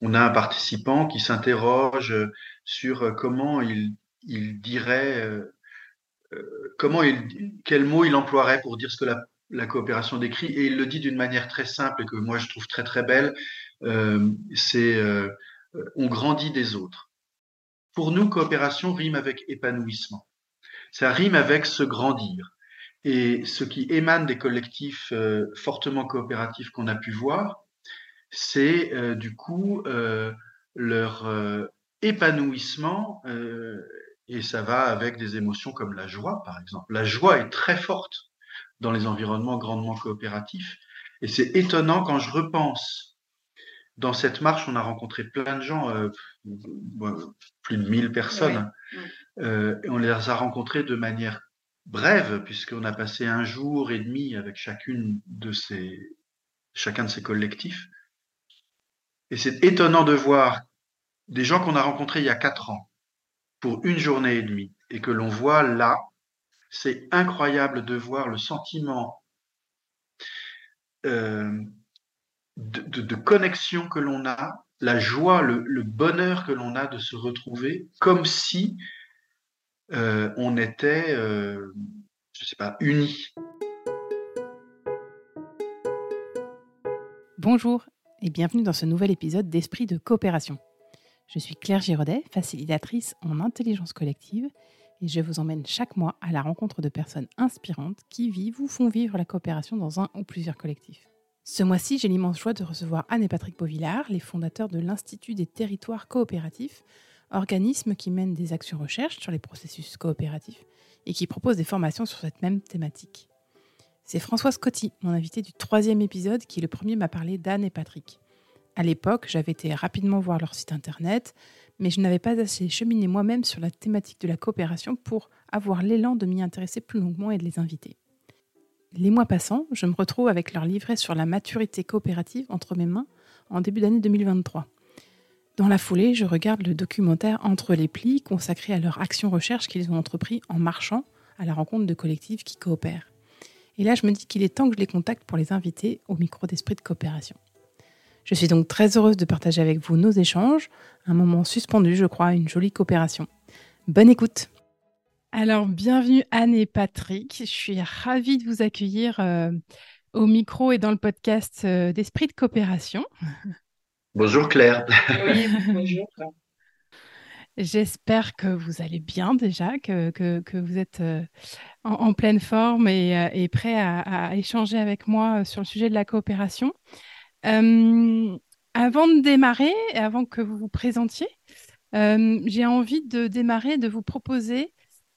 on a un participant qui s'interroge sur comment il, il dirait, comment il, quel mot il emploierait pour dire ce que la, la coopération décrit, et il le dit d'une manière très simple et que moi je trouve très très belle. c'est on grandit des autres. Pour nous, coopération rime avec épanouissement. Ça rime avec se grandir. Et ce qui émane des collectifs euh, fortement coopératifs qu'on a pu voir, c'est euh, du coup euh, leur épanouissement, et ça va avec des émotions comme la joie, par exemple. La joie est très forte dans les environnements grandement coopératifs, et c'est étonnant quand je repense. Dans cette marche, on a rencontré plein de gens, plus de 1000 personnes. et on les a rencontrés de manière brève, puisqu'on a passé un jour et demi avec chacune de ces, chacun de ces collectifs. Et c'est étonnant de voir des gens qu'on a rencontrés il y a quatre ans pour une journée et demie et que l'on voit là. C'est incroyable de voir le sentiment euh, de, connexion que l'on a, la joie, le bonheur que l'on a de se retrouver, comme si euh, on était, euh, je ne sais pas, unis. Bonjour et bienvenue dans ce nouvel épisode d'Esprit de coopération. Je suis Claire Giraudet, facilitatrice en intelligence collective, et je vous emmène chaque mois à la rencontre de personnes inspirantes qui vivent ou font vivre la coopération dans un ou plusieurs collectifs. Ce mois-ci, j'ai l'immense joie de recevoir Anne et Patrick Beauvillard, les fondateurs de l'Institut des territoires coopératifs, organisme qui mène des actions recherche sur les processus coopératifs et qui propose des formations sur cette même thématique. C'est François Scotti, mon invité du troisième épisode, qui le premier m'a parlé d'Anne et Patrick. À l'époque, j'avais été rapidement voir leur site internet, mais je n'avais pas assez cheminé moi-même sur la thématique de la coopération pour avoir l'élan de m'y intéresser plus longuement et de les inviter. Les mois passant, je me retrouve avec leur livret sur la maturité coopérative entre mes mains en début d'année 2023. Dans la foulée, je regarde le documentaire Entre les plis consacré à leur action recherche qu'ils ont entrepris en marchant à la rencontre de collectifs qui coopèrent. Et là, je me dis qu'il est temps que je les contacte pour les inviter au micro d'esprit de coopération. Je suis donc très heureuse de partager avec vous nos échanges, un moment suspendu, je crois, une jolie coopération. Bonne écoute Alors, bienvenue Anne et Patrick. Je suis ravie de vous accueillir euh, au micro et dans le podcast euh, d'Esprit de coopération. Bonjour Claire. Oui, bonjour. J'espère que vous allez bien déjà, que, que, vous êtes euh, en, pleine forme et, euh, prêt à, échanger avec moi sur le sujet de la coopération. Euh, avant de démarrer, avant que vous vous présentiez, j'ai envie de démarrer, de vous proposer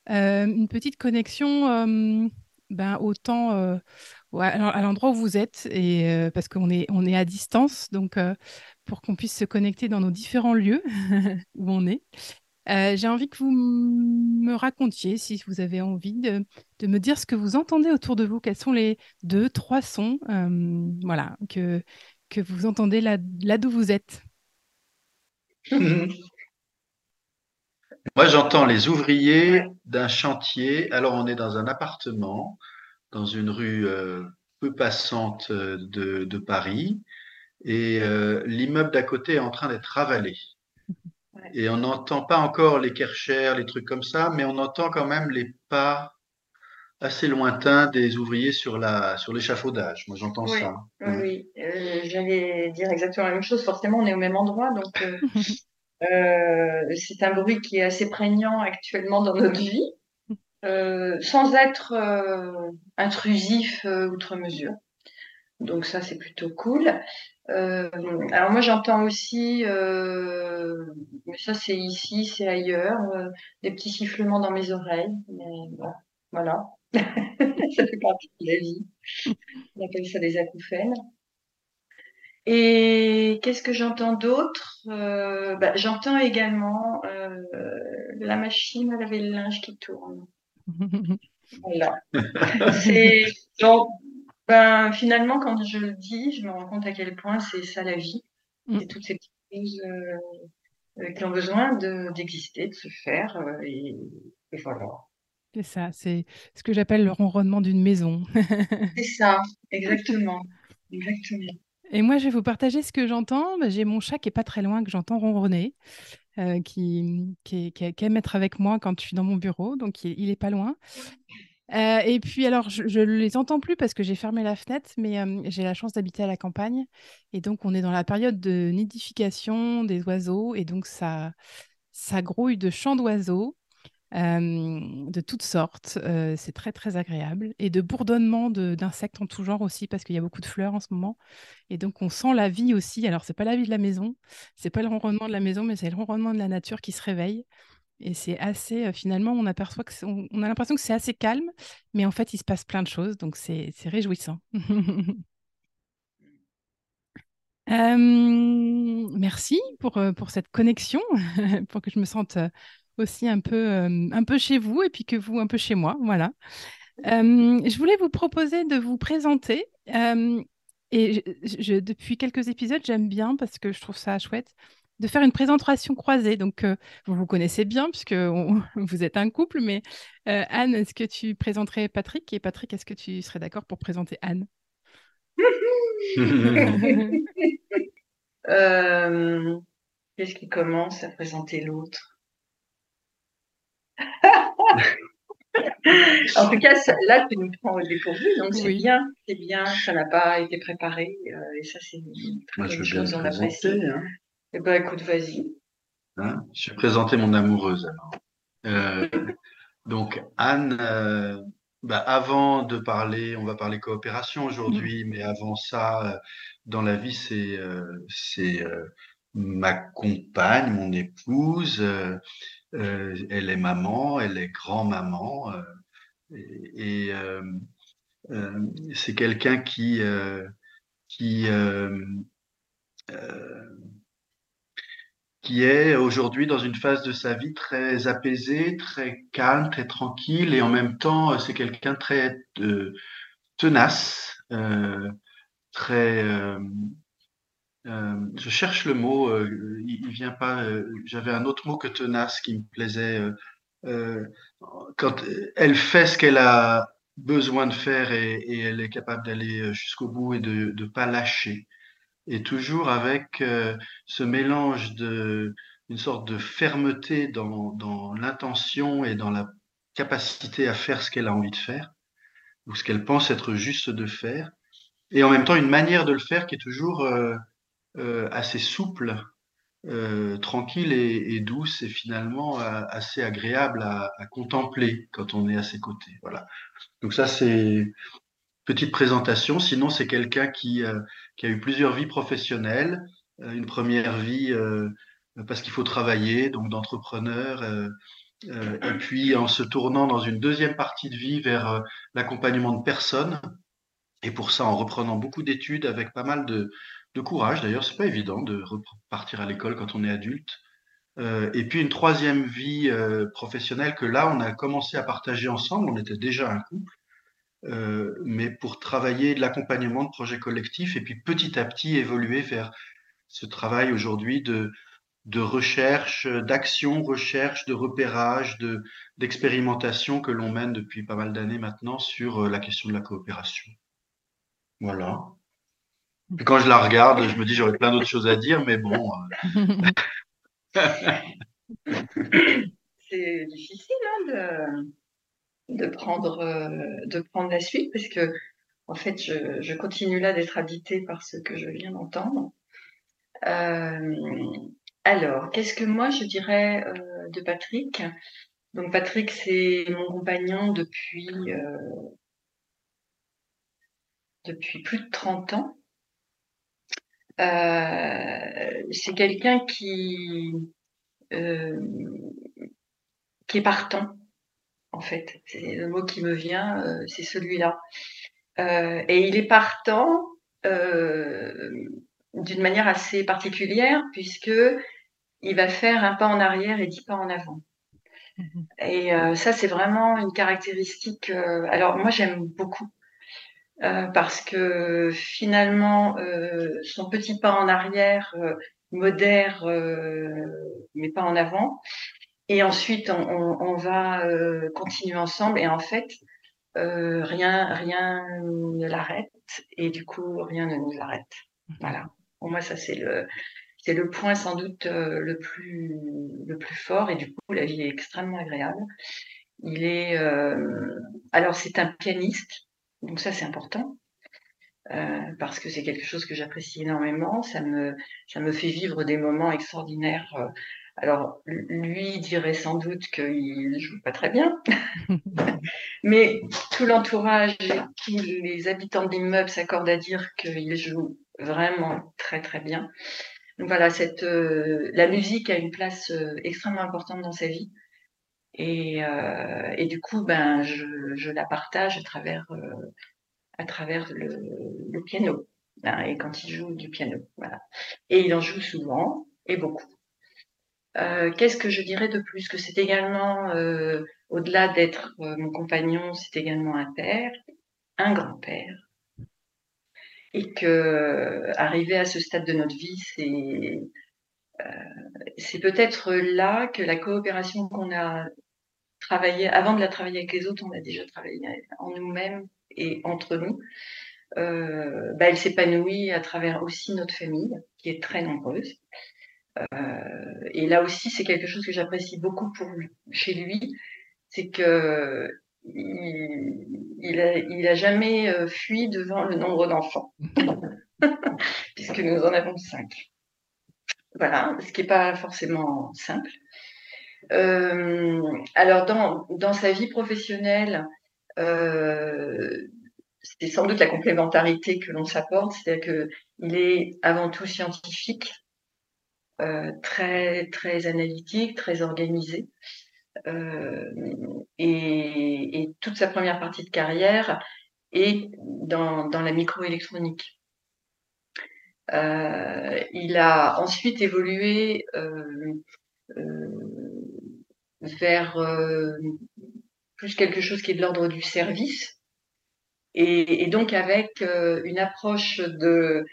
une petite connexion ben, au temps, à l'endroit où vous êtes, et, parce qu'on est, on est à distance. Donc, pour qu'on puisse se connecter dans nos différents lieux où on est. Euh, j'ai envie que vous me racontiez, si vous avez envie, de, me dire ce que vous entendez autour de vous. Quels sont les deux, trois sons euh, voilà, que, que vous entendez là, là d'où vous êtes Moi, j'entends les ouvriers d'un chantier. Alors, on est dans un appartement, dans une rue euh, peu passante de, de Paris et euh, l'immeuble d'à côté est en train d'être ravalé. Et on n'entend pas encore les kerchers, les trucs comme ça, mais on entend quand même les pas assez lointains des ouvriers sur la sur l'échafaudage. Moi, j'entends ça. Oui, euh, j'allais dire exactement la même chose. Forcément, on est au même endroit, donc euh, euh c'est un bruit qui est assez prégnant actuellement dans notre vie, euh, sans être intrusif outre mesure. Donc ça, c'est plutôt cool. Euh, alors moi j'entends aussi, euh, mais ça c'est ici, c'est ailleurs, euh, des petits sifflements dans mes oreilles. Mais bon, voilà, ça fait partie de la vie. On appelle ça des acouphènes. Et qu'est-ce que j'entends d'autre? Bah, J'entends également la machine à laver le linge qui tourne. voilà. C'est ben, finalement, quand je le dis, je me rends compte à quel point c'est ça la vie. Mm. C'est toutes ces petites choses euh, euh, qui ont besoin d'exister, de, se faire. Euh, et, voilà. C'est ça, c'est ce que j'appelle le ronronnement d'une maison. c'est ça, exactement. exactement. Et moi, je vais vous partager ce que j'entends. Bah, j'ai mon chat qui est pas très loin, que j'entends ronronner, euh, qui, qui, qui, aime être avec moi quand je suis dans mon bureau, donc il, n'est est pas loin. Euh, et puis alors, je ne les entends plus parce que j'ai fermé la fenêtre, mais euh, j'ai la chance d'habiter à la campagne. Et donc, on est dans la période de nidification des oiseaux. Et donc, ça, ça grouille de chants d'oiseaux de toutes sortes. c'est très, très agréable. Et de bourdonnement d'insectes en tout genre aussi, parce qu'il y a beaucoup de fleurs en ce moment. Et donc, on sent la vie aussi. Alors, c'est pas la vie de la maison, c'est pas le ronronnement de la maison, mais c'est le ronronnement de la nature qui se réveille. Et c'est assez, finalement, on a l'impression que c'est assez calme, mais en fait, il se passe plein de choses, donc c'est réjouissant. merci pour, pour cette connexion, pour que je me sente aussi un peu, euh, un peu chez vous et puis que vous un peu chez moi. Voilà. Euh, je voulais vous proposer de vous présenter. Euh, et depuis quelques épisodes, j'aime bien parce que je trouve ça chouette de faire une présentation croisée. Donc, vous vous connaissez bien puisque vous êtes un couple, mais Anne, est-ce que tu présenterais Patrick? Et Patrick, est-ce que tu serais d'accord pour présenter Anne? Qu'est-ce qui commence à présenter l'autre? En tout cas, là, tu nous prends au dépourvu, donc c'est bien, c'est bien, ça n'a pas été préparé, euh, et ça, c'est une très bonne chose, on apprécie. Hein. Eh ben, écoute, vas-y. Hein, je vais présenter mon amoureuse, alors. Euh, donc, Anne, euh, bah, avant de parler, on va parler coopération aujourd'hui, mm. mais avant ça, dans la vie, c'est c'est ma compagne, mon épouse, euh, elle est maman, elle est grand-maman, euh, et, euh, c'est quelqu'un qui qui qui est aujourd'hui dans une phase de sa vie très apaisée, très calme, très tranquille, et en même temps, c'est quelqu'un très tenace, très euh, je cherche le mot, euh, il, vient pas. Euh, j'avais un autre mot que tenace qui me plaisait. quand elle fait ce qu'elle a besoin de faire et elle est capable d'aller jusqu'au bout et de ne pas lâcher. Et toujours avec ce mélange de une sorte de fermeté dans, dans l'intention et dans la capacité à faire ce qu'elle a envie de faire ou ce qu'elle pense être juste de faire, et en même temps une manière de le faire qui est toujours euh, assez souple, euh, tranquille et, douce et finalement euh, assez agréable à, contempler quand on est à ses côtés. Voilà. Donc ça c'est petite présentation. Sinon c'est quelqu'un qui, qui a eu plusieurs vies professionnelles. une première vie parce qu'il faut travailler, donc d'entrepreneur. et puis en se tournant dans une deuxième partie de vie vers l'accompagnement de personnes, et pour ça en reprenant beaucoup d'études avec pas mal de, de courage. D'ailleurs, c'est pas évident de repartir à l'école quand on est adulte. Euh, et puis une troisième vie euh, professionnelle que là, on a commencé à partager ensemble. On était déjà un couple, euh, mais pour travailler de l'accompagnement de projets collectifs et puis petit à petit évoluer vers ce travail aujourd'hui de, de recherche, d'action, recherche, de repérage, de d'expérimentation que l'on mène depuis pas mal d'années maintenant sur la question de la coopération. Voilà. Et quand je la regarde, je me dis j'aurais plein d'autres choses à dire, mais bon. Euh. c'est difficile hein, de, prendre, euh, de prendre la suite parce que, en fait, je, continue là d'être habitée par ce que je viens d'entendre. Euh, alors, qu'est-ce que moi je dirais de Patrick? Donc, Patrick, c'est mon compagnon depuis, depuis plus de 30 ans. Euh, c'est quelqu'un qui euh, qui est partant en fait. C'est le mot qui me vient, euh, c'est celui-là. et il est partant d'une manière assez particulière puisque il va faire un pas en arrière et dix pas en avant. Mmh et ça, c'est vraiment une caractéristique. alors moi, j'aime beaucoup euh, parce que finalement, euh, son petit pas en arrière euh, modère, mais pas en avant. Et ensuite, on, on, va continuer ensemble. Et en fait, rien, rien ne l'arrête. Et du coup, rien ne nous arrête. Voilà. Pour moi, ça, c'est le, c'est le point sans doute euh, le, plus, le plus fort. Et du coup, la vie est extrêmement agréable. Il est. Euh, alors, c'est un pianiste. Donc, ça, c'est important. Euh, parce que c'est quelque chose que j'apprécie énormément. Ça me, ça me fait vivre des moments extraordinaires. Alors, lui dirait sans doute qu'il joue pas très bien, mais tout l'entourage, tous les habitants de l'immeuble s'accordent à dire qu'il joue vraiment très très bien. Donc voilà, euh, la musique a une place euh, extrêmement importante dans sa vie. Et, euh, et du coup, ben, je, la partage à travers, le piano. Ben, et quand il joue du piano, voilà. Et il en joue souvent et beaucoup. Euh, Qu'est-ce que je dirais de plus Que c'est également, euh, au-delà d'être euh, mon compagnon, c'est également un père, un grand-père. Et que arriver à ce stade de notre vie, c'est c'est peut-être là que la coopération qu'on a travaillé, avant de la travailler avec les autres, on a déjà travaillé en nous-mêmes et entre nous, euh, bah, elle s'épanouit à travers aussi notre famille, qui est très nombreuse. Euh, et là aussi, c'est quelque chose que j'apprécie beaucoup pour chez lui, c'est que il, a, il a jamais euh, fui devant le nombre d'enfants, puisque nous en avons cinq. Voilà, ce qui n'est pas forcément simple. Euh, alors, dans, dans, sa vie professionnelle, euh, c'est sans doute la complémentarité que l'on s'apporte, c'est-à-dire qu'il est avant tout scientifique, très, très analytique, très organisé. Euh, et, toute sa première partie de carrière est dans, dans la microélectronique. Euh, il a ensuite évolué euh, euh vers euh, plus quelque chose qui est de l'ordre du service, et, donc avec une approche de euh,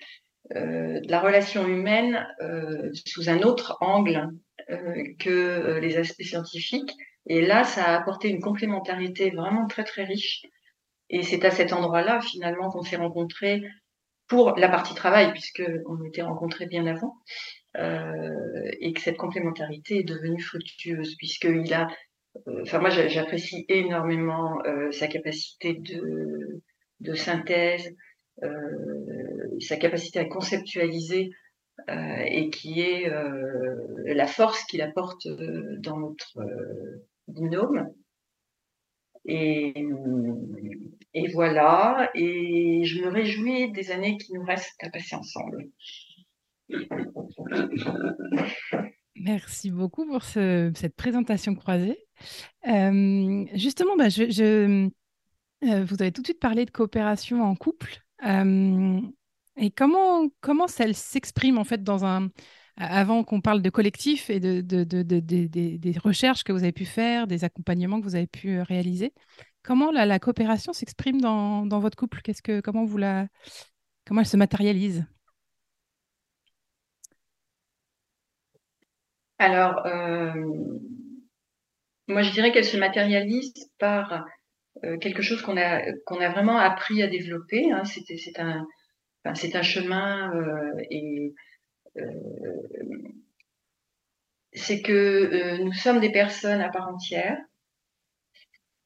de la relation humaine euh, sous un autre angle euh, que les aspects scientifiques. Et là, ça a apporté une complémentarité vraiment très très riche. Et c'est à cet endroit-là finalement qu'on s'est rencontrés pour la partie travail, puisque on était rencontrés bien avant, euh, et que cette complémentarité est devenue fructueuse, puisqu'il a, enfin moi j'apprécie énormément euh, sa capacité de, de synthèse, euh, sa capacité à conceptualiser euh, et qui est euh, la force qu'il apporte dans notre binôme. Et, et, voilà, et je me réjouis des années qui nous restent à passer ensemble. Merci beaucoup pour ce, cette présentation croisée. Euh, justement, bah, je, je euh, vous avez tout de suite parlé de coopération en couple. Euh, et comment, comment ça s'exprime en fait dans un. Avant qu'on parle de collectif et de, de, de, des recherches que vous avez pu faire, des accompagnements que vous avez pu euh, réaliser, comment la, coopération s'exprime dans, dans, votre couple? Qu'est-ce que, comment, vous la, comment elle se matérialise? Alors, euh, moi je dirais qu'elle se matérialise par quelque chose qu'on a qu'on a vraiment appris à développer. Hein. C'était c'est un enfin, c'est un chemin euh, et euh, c'est que euh, nous sommes des personnes à part entière,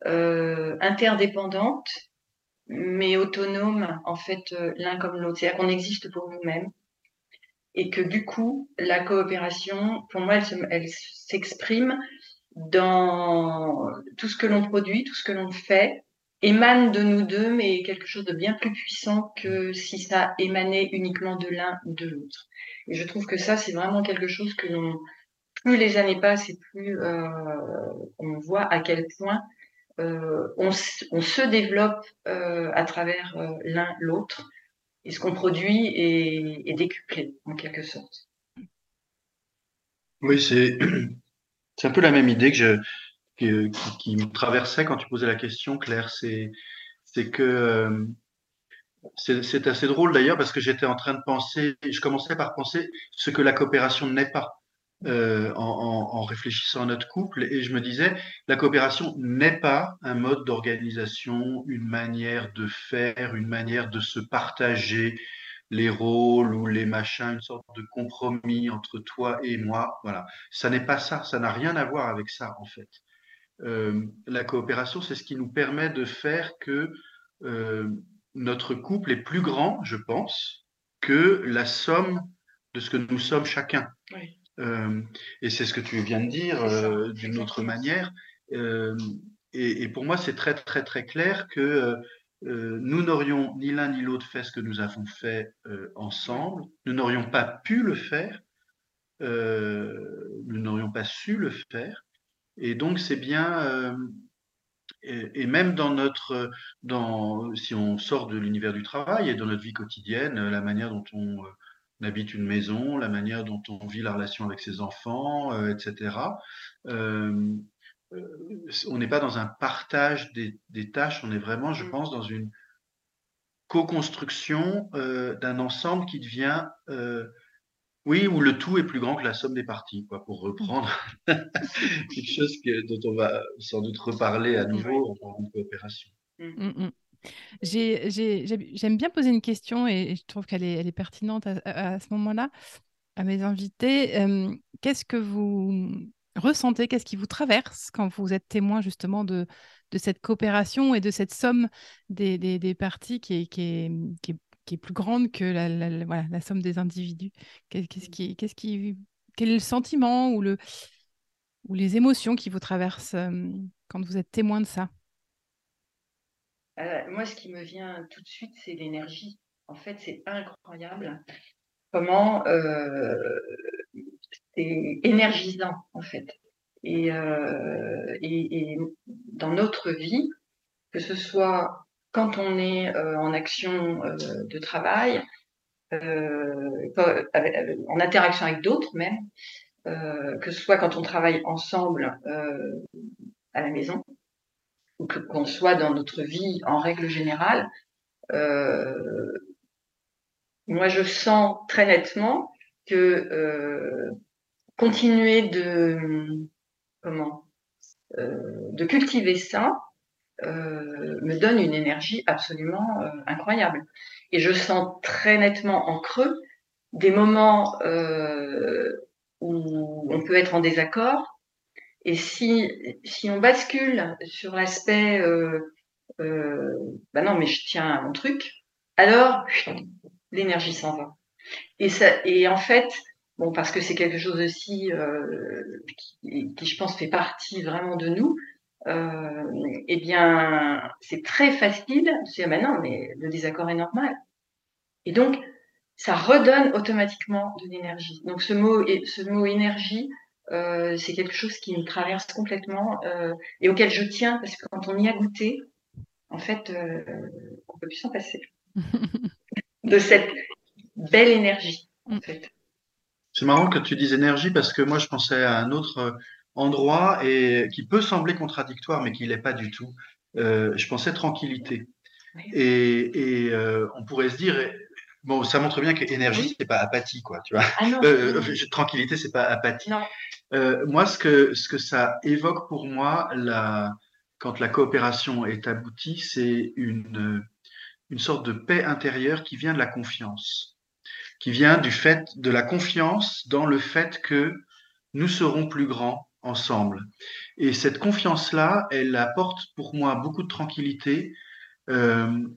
interdépendantes, mais autonomes en fait l'un comme l'autre. C'est-à-dire qu'on existe pour nous-mêmes et que du coup la coopération, pour moi, elle s'exprime dans tout ce que l'on produit, tout ce que l'on fait, émane de nous deux, mais quelque chose de bien plus puissant que si ça émanait uniquement de l'un ou de l'autre. Et je trouve que ça, c'est vraiment quelque chose que l'on, plus les années passent et plus euh, on voit à quel point euh, on, se développe euh, à travers l'un l'autre, et ce qu'on produit est décuplé en quelque sorte. Oui, c'est c'est un peu la même idée que je, qui, qui, me traversait quand tu posais la question, Claire. C'est, c'est que euh, c'est assez drôle d'ailleurs parce que j'étais en train de penser, je commençais par penser ce que la coopération n'est pas euh, en, en, en, réfléchissant à notre couple et je me disais, la coopération n'est pas un mode d'organisation, une manière de faire, une manière de se partager les rôles ou les machins, une sorte de compromis entre toi et moi. Voilà, ça n'est pas ça, ça n'a rien à voir avec ça en fait. Euh, la coopération, c'est ce qui nous permet de faire que euh, notre couple est plus grand, je pense, que la somme de ce que nous sommes chacun. Euh, et c'est ce que tu viens de dire d'une autre manière. Et, et, pour moi, c'est très, très, très clair que nous n'aurions ni l'un ni l'autre fait ce que nous avons fait ensemble. Nous n'aurions pas pu le faire. nous n'aurions pas su le faire. Et donc, c'est bien, euh, et, même dans notre, dans, si on sort de l'univers du travail et dans notre vie quotidienne, la manière dont on, euh, habite une maison, la manière dont on vit la relation avec ses enfants, euh, etc. on n'est pas dans un partage des, des, tâches, on est vraiment, je mmh. pense, dans une co-construction d'un ensemble qui devient oui, où le tout est plus grand que la somme des parties, quoi, pour reprendre quelque chose dont on va sans doute reparler à nouveau en parlant de coopération. Mmh. Mmh, mmh. J'aime bien poser une question et, je trouve qu'elle est, elle est, pertinente à, ce moment-là à mes invités. Qu'est-ce que vous ressentez, qu'est-ce qui vous traverse quand vous êtes témoin justement de, de cette coopération et de cette somme des, des, parties qui est, qui, est, qui, est, qui est plus grande que la, voilà, la somme des individus? Qu'est-ce qui, qu'est-ce qui, Quel est le sentiment ou, le, ou les émotions qui vous traversent euh, quand vous êtes témoin de ça? Euh, Moi, ce qui me vient tout de suite, c'est l'énergie. En fait, c'est incroyable comment euh, c'est énergisant, en fait. Et, et, et, dans notre vie, que ce soit quand on est euh, en action euh, de travail, euh, en interaction avec d'autres même, que ce soit quand on travaille ensemble à la maison, ou qu'on soit dans notre vie en règle générale, moi je sens très nettement que continuer de comment de cultiver ça, euh, me donne une énergie absolument euh, incroyable. Et je sens très nettement en creux des moments euh, où on peut être en désaccord. Et si, si on bascule sur l'aspect, bah non, mais je tiens à mon truc, alors l'énergie s'en va. Et, ça, et en fait, bon, parce que c'est quelque chose aussi qui, qui, je pense, fait partie vraiment de nous, euh, eh bien, c'est très facile de se dire, mais non, mais le désaccord est normal. Et donc, ça redonne automatiquement de l'énergie. Donc, ce mot, ce mot énergie, euh, c'est quelque chose qui me traverse complètement euh, et auquel je tiens parce que quand on y a goûté, en fait, euh, on peut plus s'en passer de cette belle énergie. En fait. C'est marrant que tu dises énergie parce que moi je pensais à un autre endroit et qui peut sembler contradictoire, mais qui l'est pas du tout. Euh, je pensais tranquillité. Et, et euh, on pourrait se dire, bon, ça montre bien que énergie, c'est pas apathie, quoi, tu vois. Ah euh, tranquillité, c'est pas apathie. moi, ce que, ce que ça évoque pour moi, la, quand la coopération est aboutie, c'est une, une sorte de paix intérieure qui vient de la confiance, qui vient du fait de la confiance dans le fait que nous serons plus grands ensemble. Et cette confiance-là, elle apporte pour moi beaucoup de tranquillité. Euh,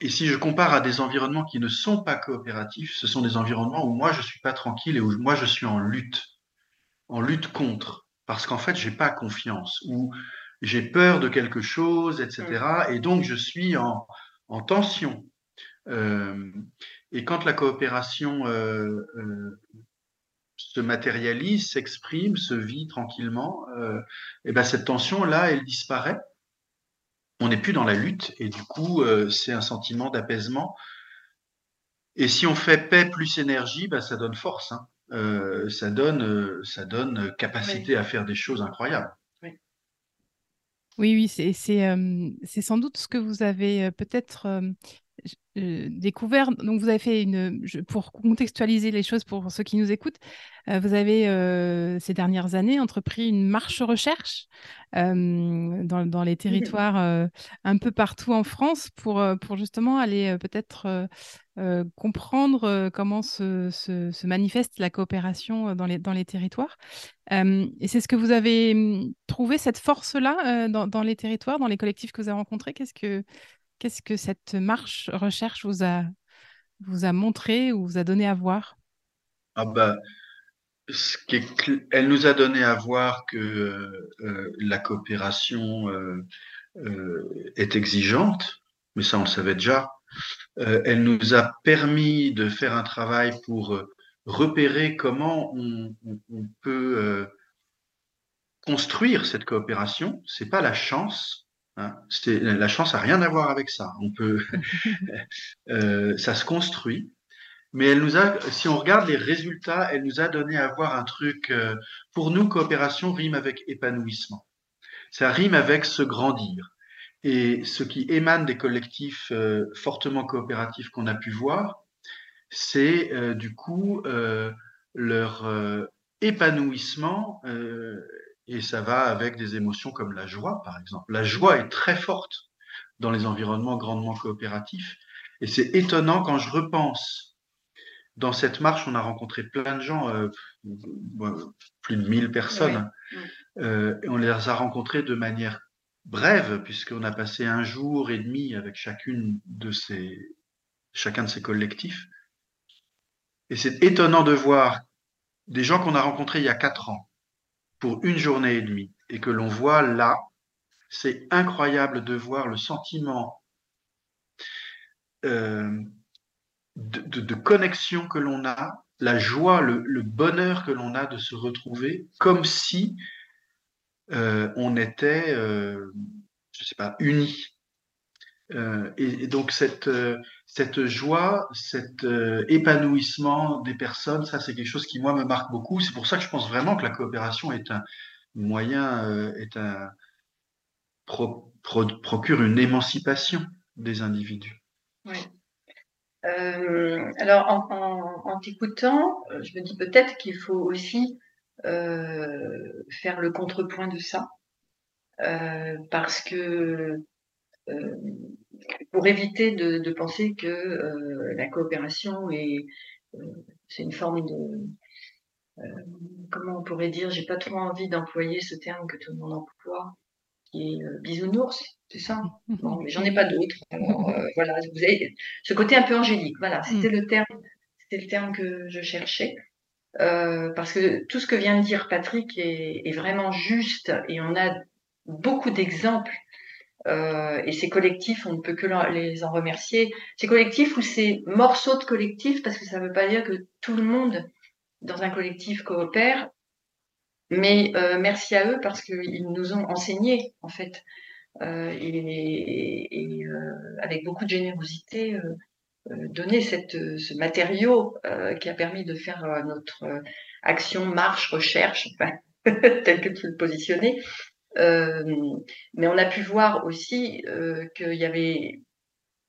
et si je compare à des environnements qui ne sont pas coopératifs, ce sont des environnements où moi je suis pas tranquille et où moi je suis en lutte, en lutte contre, parce qu'en fait j'ai pas confiance, ou j'ai peur de quelque chose, etc. Et donc je suis en, en tension. Euh, et quand la coopération euh, euh se matérialise, s'exprime, se vit tranquillement, euh, et ben cette tension-là, elle disparaît. On n'est plus dans la lutte et du coup, euh, c'est un sentiment d'apaisement. Et si on fait paix plus énergie, ben, ça donne force. Hein. Euh, ça donne, ça donne capacité à faire des choses incroyables. Oui, oui, c'est c'est sans doute ce que vous avez peut-être découvert. Donc, vous avez fait une. pour contextualiser les choses pour ceux qui nous écoutent, euh, vous avez euh, ces dernières années entrepris une marche recherche euh, dans, dans, les territoires un peu partout en France pour, pour justement aller peut-être comprendre comment se, manifeste la coopération dans les, dans les territoires. et c'est ce que vous avez hum, trouvé, cette force-là, dans, les territoires, dans les collectifs que vous avez rencontrés? Qu'est-ce que, qu'est-ce que cette marche recherche vous a, vous a montré ou vous a donné à voir? Ah bah, elle nous a donné à voir que la coopération est exigeante, mais ça on le savait déjà. Euh, elle nous a permis de faire un travail pour euh, repérer comment on, peut euh, construire cette coopération. C'est pas la chance. Hein. la chance a rien à voir avec ça. On peut, ça se construit. Mais elle nous a, si on regarde les résultats, elle nous a donné à voir un truc. pour nous, coopération rime avec épanouissement. Ça rime avec se grandir. Et ce qui émane des collectifs euh, fortement coopératifs qu'on a pu voir, c'est euh, du coup euh, leur épanouissement, et ça va avec des émotions comme la joie, par exemple. La joie est très forte dans les environnements grandement coopératifs, et c'est étonnant quand je repense. Dans cette marche, on a rencontré plein de gens, plus de 1000 personnes. et on les a rencontrés de manière brève, puisqu'on a passé un jour et demi avec chacune de ces, chacun de ces collectifs. Et c'est étonnant de voir des gens qu'on a rencontrés il y a quatre ans pour une journée et demie et que l'on voit là. C'est incroyable de voir le sentiment euh, de, connexion que l'on a, la joie, le bonheur que l'on a de se retrouver, comme si euh, on était, euh, je sais pas, unis. Et, donc cette, cette joie, cet épanouissement des personnes, ça c'est quelque chose qui moi me marque beaucoup. C'est pour ça que je pense vraiment que la coopération est un moyen, est un procure une émancipation des individus. Oui. alors en, en t'écoutant, je me dis peut-être qu'il faut aussi euh, faire le contrepoint de ça, euh, parce que euh, pour éviter de, de penser que la coopération est c'est une forme de comment on pourrait dire, j'ai pas trop envie d'employer ce terme que tout le monde emploie, qui est bisounours, c'est ça? Bon, mais j'en ai pas d'autres. Voilà, vous avez ce côté un peu angélique. Voilà, c'était mm. le terme, c'était le terme que je cherchais. Euh, parce que tout ce que vient de dire Patrick est, vraiment juste et on a beaucoup d'exemples. Euh, et ces collectifs, on ne peut que les en remercier. Ces collectifs ou ces morceaux de collectifs, parce que ça ne veut pas dire que tout le monde dans un collectif coopère, mais euh, merci à eux parce qu'ils nous ont enseigné, en fait, et, et avec beaucoup de générosité, euh, donner cette, euh, ce matériau euh, qui a permis de faire notre action, marche, recherche, tel que tu le positionnais. Mais on a pu voir aussi qu'il y avait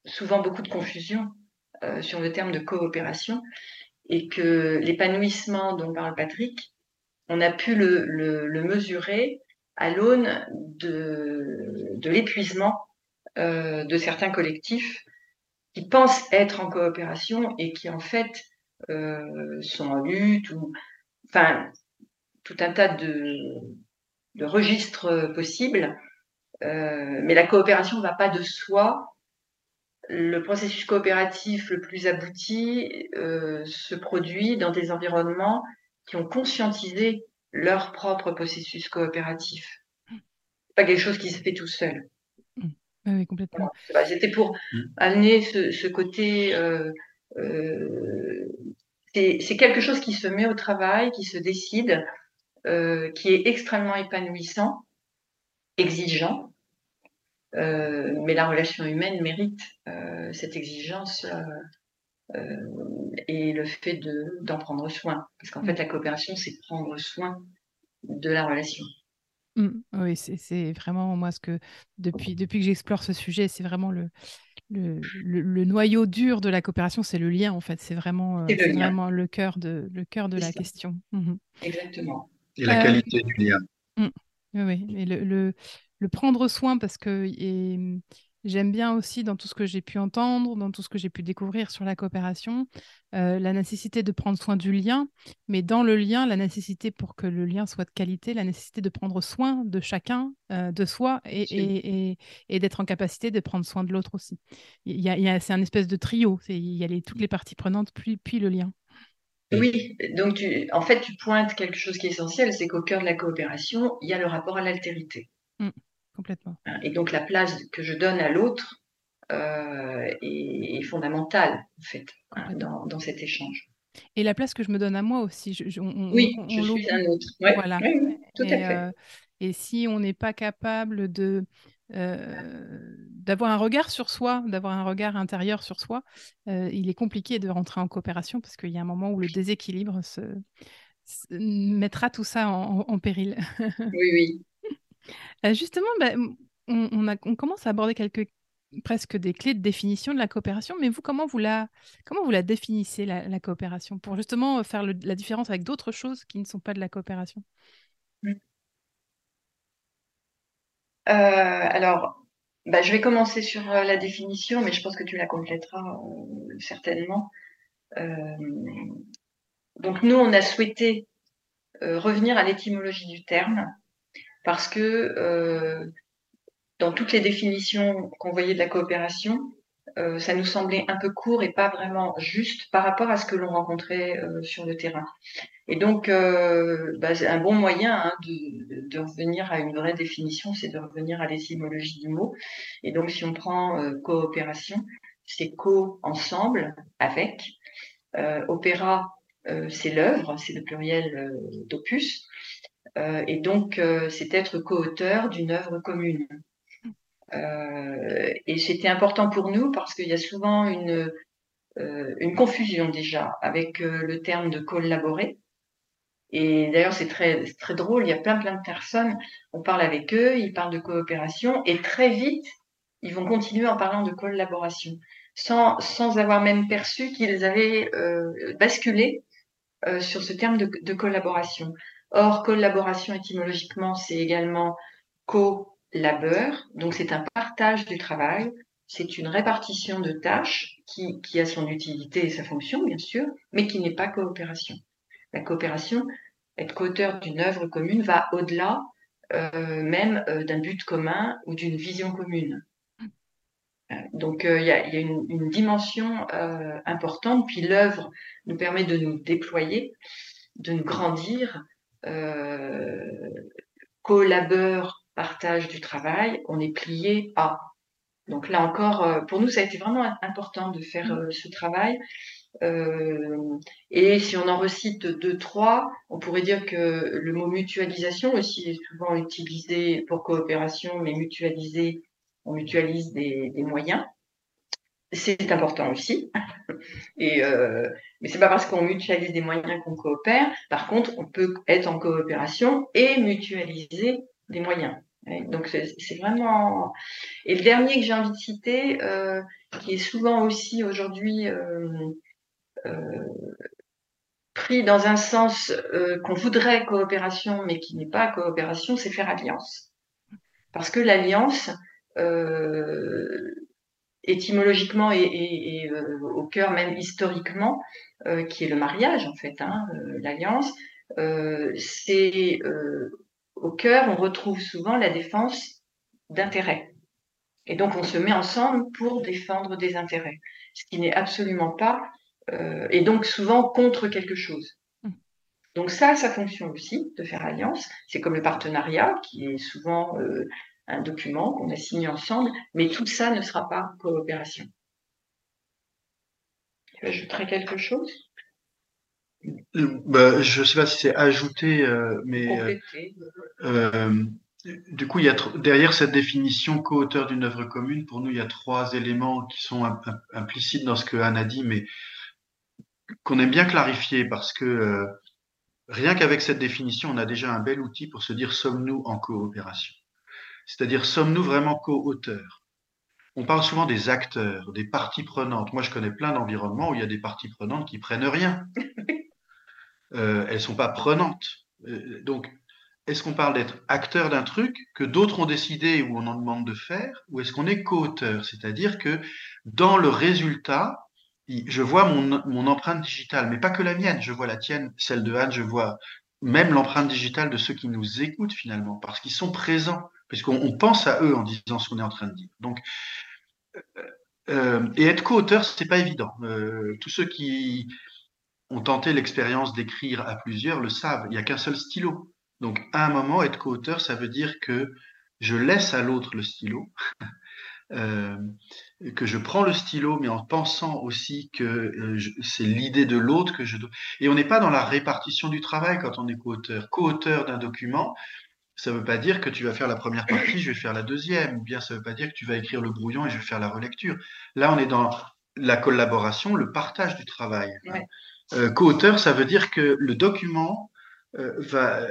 souvent beaucoup de confusion sur le terme de coopération et que l'épanouissement dont parle Patrick, on a pu le, mesurer à l'aune de, l'épuisement euh, de certains collectifs qui pensent être en coopération et qui en fait euh, sont en lutte ou enfin tout un tas de, de registres possibles. Euh, mais la coopération ne va pas de soi. Le processus coopératif le plus abouti euh, se produit dans des environnements qui ont conscientisé leur propre processus coopératif. Pas quelque chose qui se fait tout seul. Oui, complètement. C'était pour mm. amener ce, côté. Euh, euh, c'est quelque chose qui se met au travail, qui se décide, euh, qui est extrêmement épanouissant, exigeant, mais la relation humaine mérite cette exigence et le fait d'en prendre soin. Parce qu'en fait, la coopération, c'est prendre soin de la relation. Mmh. Oui, c'est vraiment moi ce que depuis, depuis que j'explore ce sujet, c'est vraiment le, le, noyau dur de la coopération, c'est le lien en fait. C'est vraiment, euh, le, vraiment le cœur de, le cœur de la question. Mmh Exactement. Et la qualité du lien. Mmh. Oui, et le, le, prendre soin parce que J'aime bien aussi dans tout ce que j'ai pu entendre, dans tout ce que j'ai pu découvrir sur la coopération, euh, la nécessité de prendre soin du lien, mais dans le lien, la nécessité pour que le lien soit de qualité, la nécessité de prendre soin de chacun, euh, de soi, et, d'être en capacité de prendre soin de l'autre aussi. Il y a, c'est un espèce de trio, il y a les, toutes les parties prenantes, puis, puis le lien. Oui, donc tu, en fait, tu pointes quelque chose qui est essentiel, c'est qu'au cœur de la coopération, il y a le rapport à l'altérité. Mmh, complètement. Hein, et donc la place que je donne à l'autre euh, est, fondamentale, en fait, hein, dans, cet échange. Et la place que je me donne à moi aussi. oui, je suis un autre. voilà. tout à fait. Euh, et si on n'est pas capable de euh, d'avoir un regard sur soi, d'avoir un regard intérieur sur soi, euh, il est compliqué de rentrer en coopération parce qu'il y a un moment où le déséquilibre se, mettra tout ça en, péril. oui, oui. Euh, justement, bah, on, a, on, commence à aborder quelques presque des clés de définition de la coopération, mais vous, comment vous la, comment vous la définissez, la, coopération, pour justement faire la différence avec d'autres choses qui ne sont pas de la coopération mmh. Euh, alors, bah, je vais commencer sur euh, la définition, mais je pense que tu la compléteras euh, certainement. donc nous, on a souhaité revenir à l'étymologie du terme parce que dans toutes les définitions qu'on voyait de la coopération, euh, ça nous semblait un peu court et pas vraiment juste par rapport à ce que l'on rencontrait euh, sur le terrain. Et donc, euh, bah, un bon moyen hein, de, de, revenir à une vraie définition, c'est de revenir à l'étymologie du mot. Et donc, si on prend euh, coopération, c'est co ensemble, avec. opéra, c'est l'œuvre, c'est le pluriel d'opus. et donc, c'est être co-auteur d'une œuvre commune. Euh, et c'était important pour nous parce qu'il y a souvent une, euh, une confusion déjà avec euh, le terme de collaborer. Et d'ailleurs, c'est très, très drôle, il y a plein plein de personnes, on parle avec eux, ils parlent de coopération, et très vite, ils vont continuer en parlant de collaboration, sans, sans avoir même perçu qu'ils avaient basculé sur ce terme de, de, collaboration. Or, collaboration étymologiquement, c'est également co labeur, donc c'est un partage du travail, c'est une répartition de tâches qui, qui, a son utilité et sa fonction, bien sûr, mais qui n'est pas coopération. La coopération, être co-auteur d'une œuvre commune, va au-delà euh, même euh, d'un but commun ou d'une vision commune. Euh, donc il y, a, une dimension importante, puis l'œuvre nous permet de nous déployer, de nous grandir, collabore partage du travail, on est plié à. Donc là encore, euh, pour nous, ça a été vraiment important de faire euh, ce travail. Euh, et si on en recite deux, trois, on pourrait dire que le mot mutualisation aussi est souvent utilisé pour coopération, mais mutualiser, on mutualise des, moyens. C'est important aussi. Et euh, mais c'est pas parce qu'on mutualise des moyens qu'on coopère. Par contre, on peut être en coopération et mutualiser des moyens. Donc c'est vraiment. Et le dernier que j'ai envie de citer, euh, qui est souvent aussi aujourd'hui euh, euh, pris dans un sens qu'on voudrait coopération, mais qui n'est pas coopération, c'est faire alliance. Parce que l'alliance, étymologiquement et, au cœur même historiquement, qui est le mariage en fait, hein, l'alliance, c'est au cœur, on retrouve souvent la défense d'intérêts. Et donc, on se met ensemble pour défendre des intérêts, ce qui n'est absolument pas, euh, et donc souvent contre quelque chose. Mmh. Donc ça, ça fonctionne aussi, de faire alliance. C'est comme le partenariat, qui est souvent euh, un document qu'on a signé ensemble, mais tout ça ne sera pas coopération. Tu ajouterais quelque chose? Bah, je ne sais pas si c'est ajouté, euh, mais euh, euh, du coup, il y a derrière cette définition co-auteur d'une œuvre commune, pour nous, il y a trois éléments qui sont implicites dans ce que Anne a dit, mais qu'on aime bien clarifier parce que rien qu'avec cette définition, on a déjà un bel outil pour se dire sommes-nous en coopération C'est-à-dire sommes-nous vraiment co-auteurs? On parle souvent des acteurs, des parties prenantes. Moi, je connais plein d'environnements où il y a des parties prenantes qui prennent rien. euh, elles sont pas prenantes. Euh, donc, est-ce qu'on parle d'être acteur d'un truc que d'autres ont décidé ou on en demande de faire, ou est-ce qu'on est co-auteur? C'est-à-dire que dans le résultat, je vois mon, empreinte digitale, mais pas que la mienne, je vois la tienne, celle de Anne, je vois même l'empreinte digitale de ceux qui nous écoutent finalement, parce qu'ils sont présents, puisqu'on pense à eux en disant ce qu'on est en train de dire. Donc, euh, euh et être co-auteur, c'est pas évident. Tous ceux qui ont tenté l'expérience d'écrire à plusieurs le savent. Il n'y a qu'un seul stylo. Donc, à un moment, être co-auteur, ça veut dire que je laisse à l'autre le stylo, euh, que je prends le stylo, mais en pensant aussi que euh, c'est l'idée de l'autre que je dois. Et on n'est pas dans la répartition du travail quand on est co-auteur. Co-auteur d'un document, ça ne veut pas dire que tu vas faire la première partie, je vais faire la deuxième, ou bien ça ne veut pas dire que tu vas écrire le brouillon et je vais faire la relecture. Là, on est dans la collaboration, le partage du travail. Euh, co-auteur, ça veut dire que le document euh, va,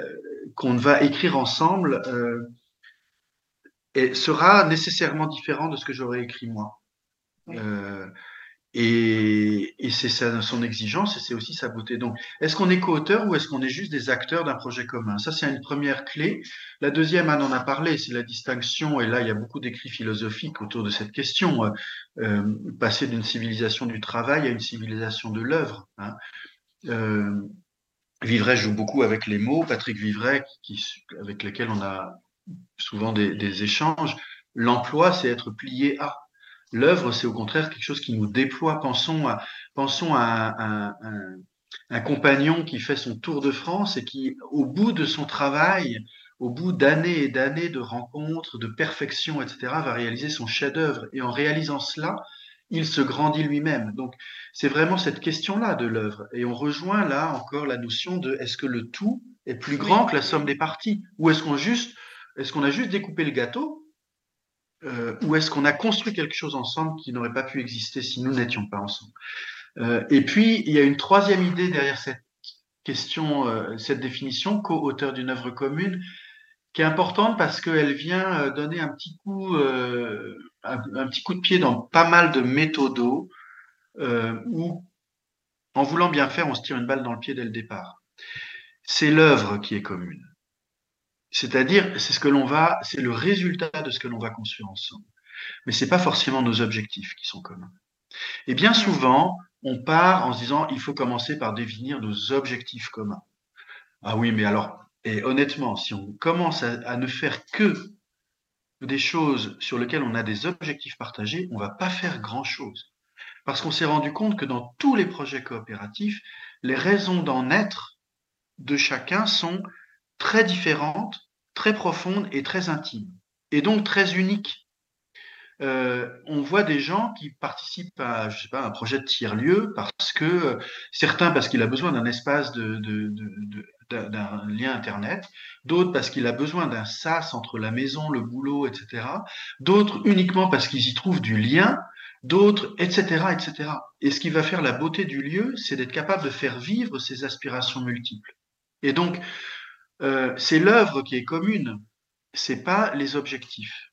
qu'on va écrire ensemble euh, et sera nécessairement différent de ce que j'aurais écrit moi. Et, et c'est son exigence et c'est aussi sa beauté. Donc, est-ce qu'on est co-auteur ou est-ce qu'on est juste des acteurs d'un projet commun? Ça, c'est une première clé. La deuxième, Anne en a parlé, c'est la distinction, et là, il y a beaucoup d'écrits philosophiques autour de cette question, euh, passer d'une civilisation du travail à une civilisation de l'œuvre. Hein. Euh, Vivray joue beaucoup avec les mots. Patrick Vivray, avec lesquels on a souvent des, échanges. L'emploi, c'est être plié à. L'œuvre, c'est au contraire quelque chose qui nous déploie. Pensons à, pensons à un, un, compagnon qui fait son tour de France et qui, au bout de son travail, au bout d'années et d'années de rencontres, de perfection, etc., va réaliser son chef-d'œuvre. Et en réalisant cela, il se grandit lui-même. Donc, c'est vraiment cette question-là de l'œuvre. Et on rejoint là encore la notion de est-ce que le tout est plus grand que la somme des parties? Ou est-ce qu'on juste, est-ce qu'on a juste découpé le gâteau euh, Ou est-ce qu'on a construit quelque chose ensemble qui n'aurait pas pu exister si nous n'étions pas ensemble euh, Et puis, il y a une troisième idée derrière cette question, euh, cette définition, co-auteur d'une œuvre commune, qui est importante parce qu'elle vient euh, donner un petit coup, euh, un, petit coup de pied dans pas mal de méthodos euh, où, en voulant bien faire, on se tire une balle dans le pied dès le départ. C'est l'œuvre qui est commune. C'est-à-dire, c'est ce que l'on va, c'est le résultat de ce que l'on va construire ensemble. Mais c'est pas forcément nos objectifs qui sont communs. Et bien souvent, on part en se disant, il faut commencer par définir nos objectifs communs. Ah oui, mais alors, et honnêtement, si on commence à, ne faire que des choses sur lesquelles on a des objectifs partagés, on va pas faire grand-chose. Parce qu'on s'est rendu compte que dans tous les projets coopératifs, les raisons d'en être de chacun sont très différentes, très profondes et très intimes. Et donc très uniques. Euh, on voit des gens qui participent à, je sais pas, un projet de tiers-lieu parce que euh, certains parce qu'il a besoin d'un espace de, de, de, d'un lien Internet, d'autres parce qu'il a besoin d'un sas entre la maison, le boulot, etc., d'autres uniquement parce qu'ils y trouvent du lien, d'autres, etc., etc. Et ce qui va faire la beauté du lieu, c'est d'être capable de faire vivre ces aspirations multiples. Et donc, euh, c'est l'œuvre qui est commune, c'est pas les objectifs.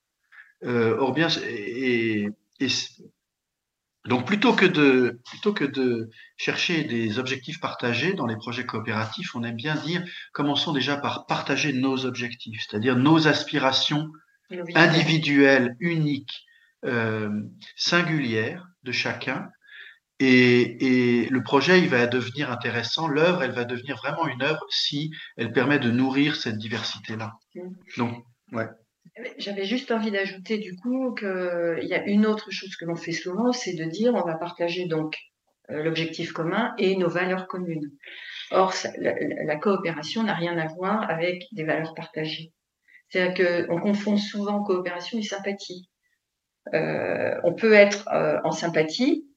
Euh, or bien, et, et, donc plutôt que de plutôt que de chercher des objectifs partagés dans les projets coopératifs, on aime bien dire commençons déjà par partager nos objectifs, c'est-à-dire nos aspirations individuelles, uniques, euh, singulières de chacun. Et, et, le projet, il va devenir intéressant. L'œuvre, elle va devenir vraiment une œuvre si elle permet de nourrir cette diversité-là. Donc, ouais. J'avais juste envie d'ajouter du coup qu'il y a une autre chose que l'on fait souvent, c'est de dire on va partager donc euh, l'objectif commun et nos valeurs communes. Or, la, coopération n'a rien à voir avec des valeurs partagées. C'est-à-dire qu'on confond souvent coopération et sympathie. Euh, on peut être euh, en sympathie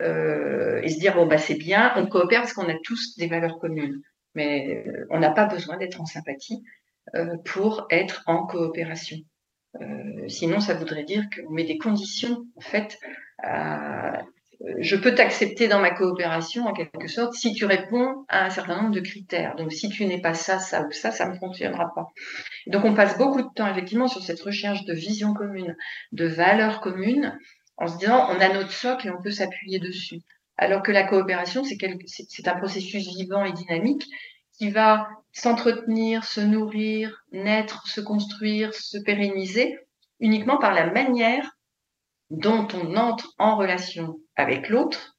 et se dire bon bah c'est bien, on coopère parce qu'on a tous des valeurs communes, mais on n'a pas besoin d'être en sympathie euh, pour être en coopération. Euh, sinon, ça voudrait dire qu'on met des conditions, en fait, je peux t'accepter dans ma coopération en quelque sorte si tu réponds à un certain nombre de critères. Donc si tu n'es pas ça, ça ou ça, ça ne fonctionnera pas. donc on passe beaucoup de temps effectivement sur cette recherche de vision commune, de valeurs communes, en se disant on a notre socle et on peut s'appuyer dessus. Alors que la coopération, c'est un processus vivant et dynamique qui va s'entretenir, se nourrir, naître, se construire, se pérenniser uniquement par la manière dont on entre en relation avec l'autre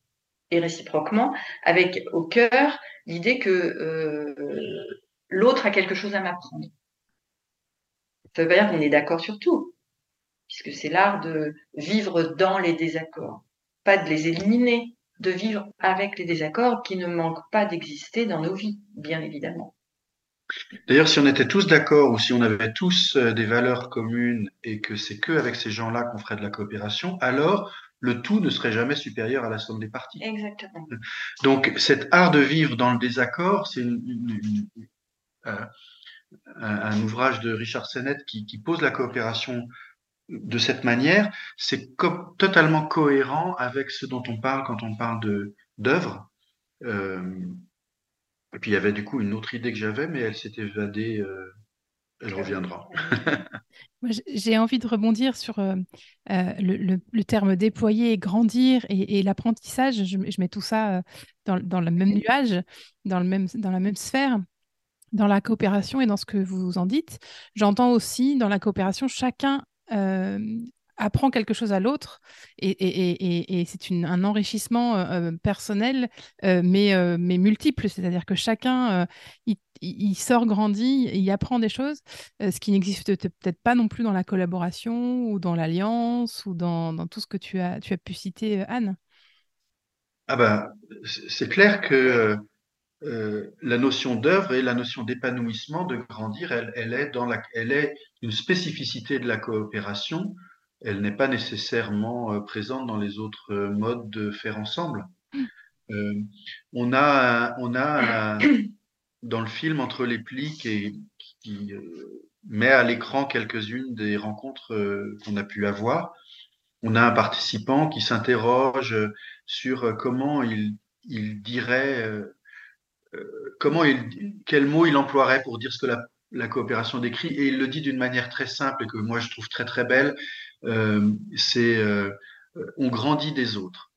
et réciproquement avec au cœur l'idée que euh, l'autre a quelque chose à m'apprendre. Ça veut pas dire qu'on est d'accord sur tout, puisque c'est l'art de vivre dans les désaccords, pas de les éliminer, de vivre avec les désaccords qui ne manquent pas d'exister dans nos vies, bien évidemment. D'ailleurs, si on était tous d'accord ou si on avait tous euh, des valeurs communes et que c'est que avec ces gens-là qu'on ferait de la coopération, alors le tout ne serait jamais supérieur à la somme des parties. Exactement. Donc, cet art de vivre dans le désaccord, c'est euh, un, ouvrage de Richard Sennett qui, pose la coopération de cette manière. C'est totalement cohérent avec ce dont on parle quand on parle d'œuvre. Euh, et puis il y avait du coup une autre idée que j'avais, mais elle s'est évadée. Euh, elle reviendra. J'ai envie de rebondir sur euh, euh, le, terme déployer, grandir et, l'apprentissage. Je, mets tout ça dans, dans, le même nuage, dans, le même, dans la même sphère. Dans la coopération et dans ce que vous en dites, j'entends aussi dans la coopération, chacun apprend quelque chose à l'autre et, c'est un enrichissement euh, euh, personnel, euh, mais, multiple, c'est-à-dire que chacun, il, sort grandit, il apprend des choses, ce qui n'existe peut-être pas non plus dans la collaboration ou dans l'alliance ou dans, tout ce que tu as, tu as pu citer, Anne. Ah ben, c'est clair que la notion d'œuvre et la notion d'épanouissement, de grandir, elle, elle, est dans la, elle est une spécificité de la coopération elle n'est pas nécessairement euh, présente dans les autres euh, modes de faire ensemble. Mm. Euh, on a, on a dans le film Entre les plis qui, qui met à l'écran quelques-unes des rencontres qu'on a pu avoir. On a un participant qui s'interroge sur comment il, il dirait, comment il, quel mot il emploierait pour dire ce que la, coopération décrit, et il le dit d'une manière très simple et que moi je trouve très très belle. Euh, c'est euh, on grandit des autres.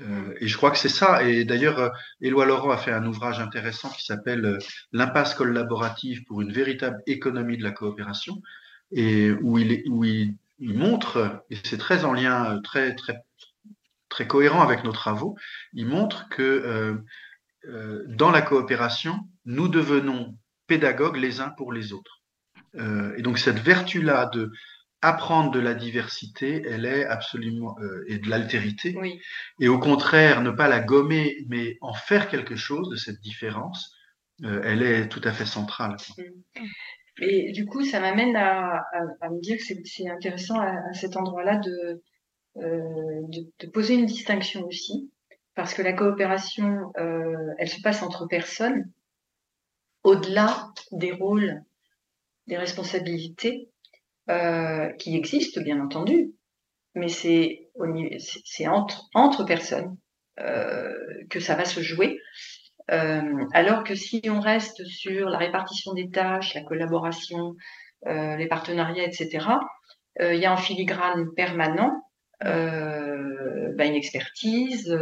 Euh, et je crois que c'est ça. Et d'ailleurs, Éloi Laurent a fait un ouvrage intéressant qui s'appelle L'impasse collaborative pour une véritable économie de la coopération, et où il, où il, montre, et c'est très en lien, très, très, très cohérent avec nos travaux, il montre que euh, dans la coopération, nous devenons pédagogues les uns pour les autres. Euh, et donc cette vertu-là de apprendre de la diversité, elle est absolument euh, et de l'altérité. Et au contraire, ne pas la gommer, mais en faire quelque chose de cette différence, elle est tout à fait centrale. Et du coup, ça m'amène à, me dire que c'est intéressant à, cet endroit-là de, de, poser une distinction aussi, parce que la coopération, elle se passe entre personnes, au-delà des rôles, des responsabilités euh, qui existent, bien entendu, mais c'est entre, personnes euh, que ça va se jouer. Euh, alors que si on reste sur la répartition des tâches, la collaboration, les partenariats, etc., il y a un filigrane permanent, bah, une expertise,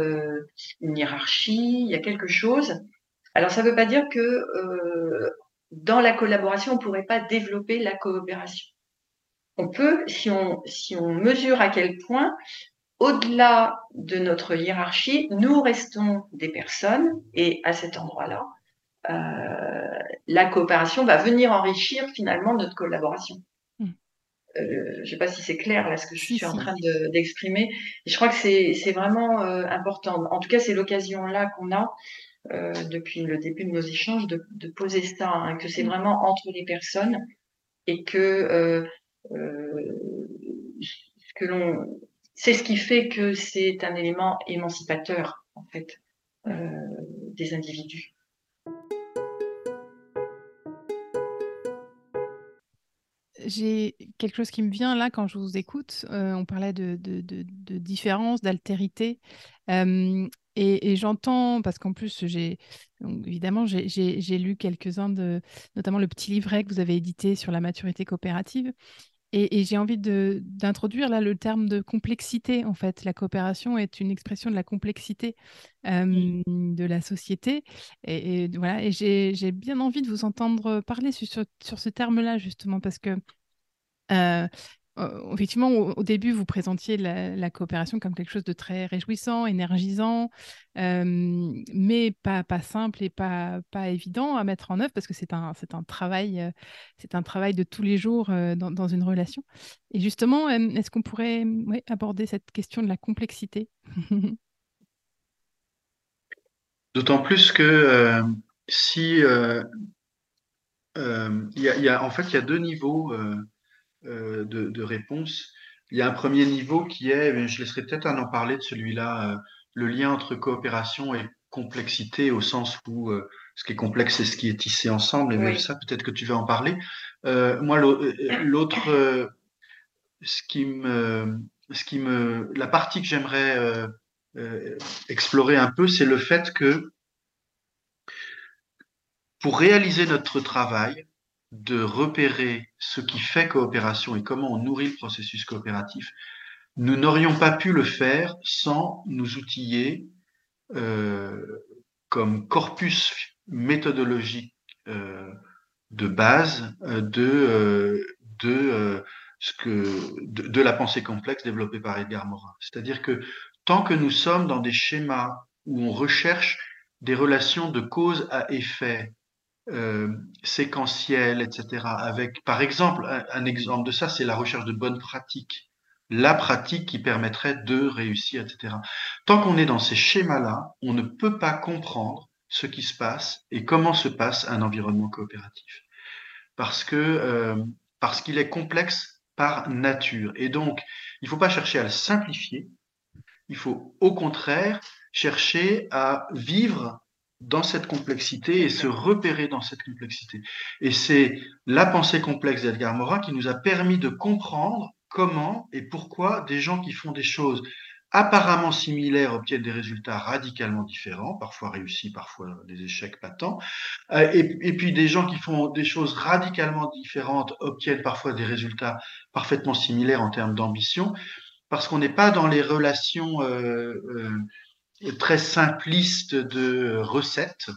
une hiérarchie, il y a quelque chose. Alors ça ne veut pas dire que dans la collaboration, on ne pourrait pas développer la coopération on peut, si on, si on mesure à quel point, au-delà de notre hiérarchie, nous restons des personnes et à cet endroit-là, euh, la coopération va venir enrichir finalement notre collaboration. Euh, je ne sais pas si c'est clair là ce que je suis en train d'exprimer. je crois que c'est vraiment euh, important. En tout cas, c'est l'occasion là qu'on a depuis le début de nos échanges de, poser ça, hein, que c'est hmm. vraiment entre les personnes et que euh, que l'on, c'est ce qui fait que c'est un élément émancipateur en fait euh, des individus. J'ai quelque chose qui me vient là quand je vous écoute. Euh, on parlait de, différence, d'altérité. et, j'entends, parce qu'en plus, j'ai évidemment, j'ai lu quelques-uns de, notamment le petit livret que vous avez édité sur la maturité coopérative. Et, j'ai envie d'introduire là le terme de complexité. En fait, la coopération est une expression de la complexité de la société. Et, voilà. Et j'ai bien envie de vous entendre parler sur, sur ce terme-là justement parce que euh, effectivement, au, début, vous présentiez la, coopération comme quelque chose de très réjouissant, énergisant, euh, mais pas, simple et pas, évident à mettre en œuvre parce que c'est un, euh, travail de tous les jours dans, une relation. Et justement, est-ce qu'on pourrait aborder cette question de la complexité? D'autant plus que si. Y, y, a, en fait, il y a deux niveaux euh, de, réponse. Il y a un premier niveau qui est, je laisserai peut-être en parler de celui-là, euh, le lien entre coopération et complexité au sens où euh, ce qui est complexe c'est ce qui est tissé ensemble. Et ça, peut-être que tu vas en parler. moi, l'autre, ce qui me, ce qui me, la partie que j'aimerais explorer un peu, c'est le fait que pour réaliser notre travail, de repérer ce qui fait coopération et comment on nourrit le processus coopératif, nous n'aurions pas pu le faire sans nous outiller euh, comme corpus méthodologique euh, de base euh, ce que, de, de, la pensée complexe développée par Edgar Morin. C'est-à-dire que tant que nous sommes dans des schémas où on recherche des relations de cause à effet euh, séquentielle, etc. Avec, par exemple, un, exemple de ça, c'est la recherche de bonnes pratiques, la pratique qui permettrait de réussir, etc. Tant qu'on est dans ces schémas-là, on ne peut pas comprendre ce qui se passe et comment se passe un environnement coopératif, parce que euh, parce qu'il est complexe par nature. Et donc, il ne faut pas chercher à le simplifier. Il faut au contraire chercher à vivre dans cette complexité et se repérer dans cette complexité. Et c'est la pensée complexe d'Edgar Morin qui nous a permis de comprendre comment et pourquoi des gens qui font des choses apparemment similaires obtiennent des résultats radicalement différents, parfois réussis, parfois des échecs patents, euh, et, et, puis des gens qui font des choses radicalement différentes obtiennent parfois des résultats parfaitement similaires en termes d'ambition, parce qu'on n'est pas dans les relations euh, euh, très simpliste de recettes.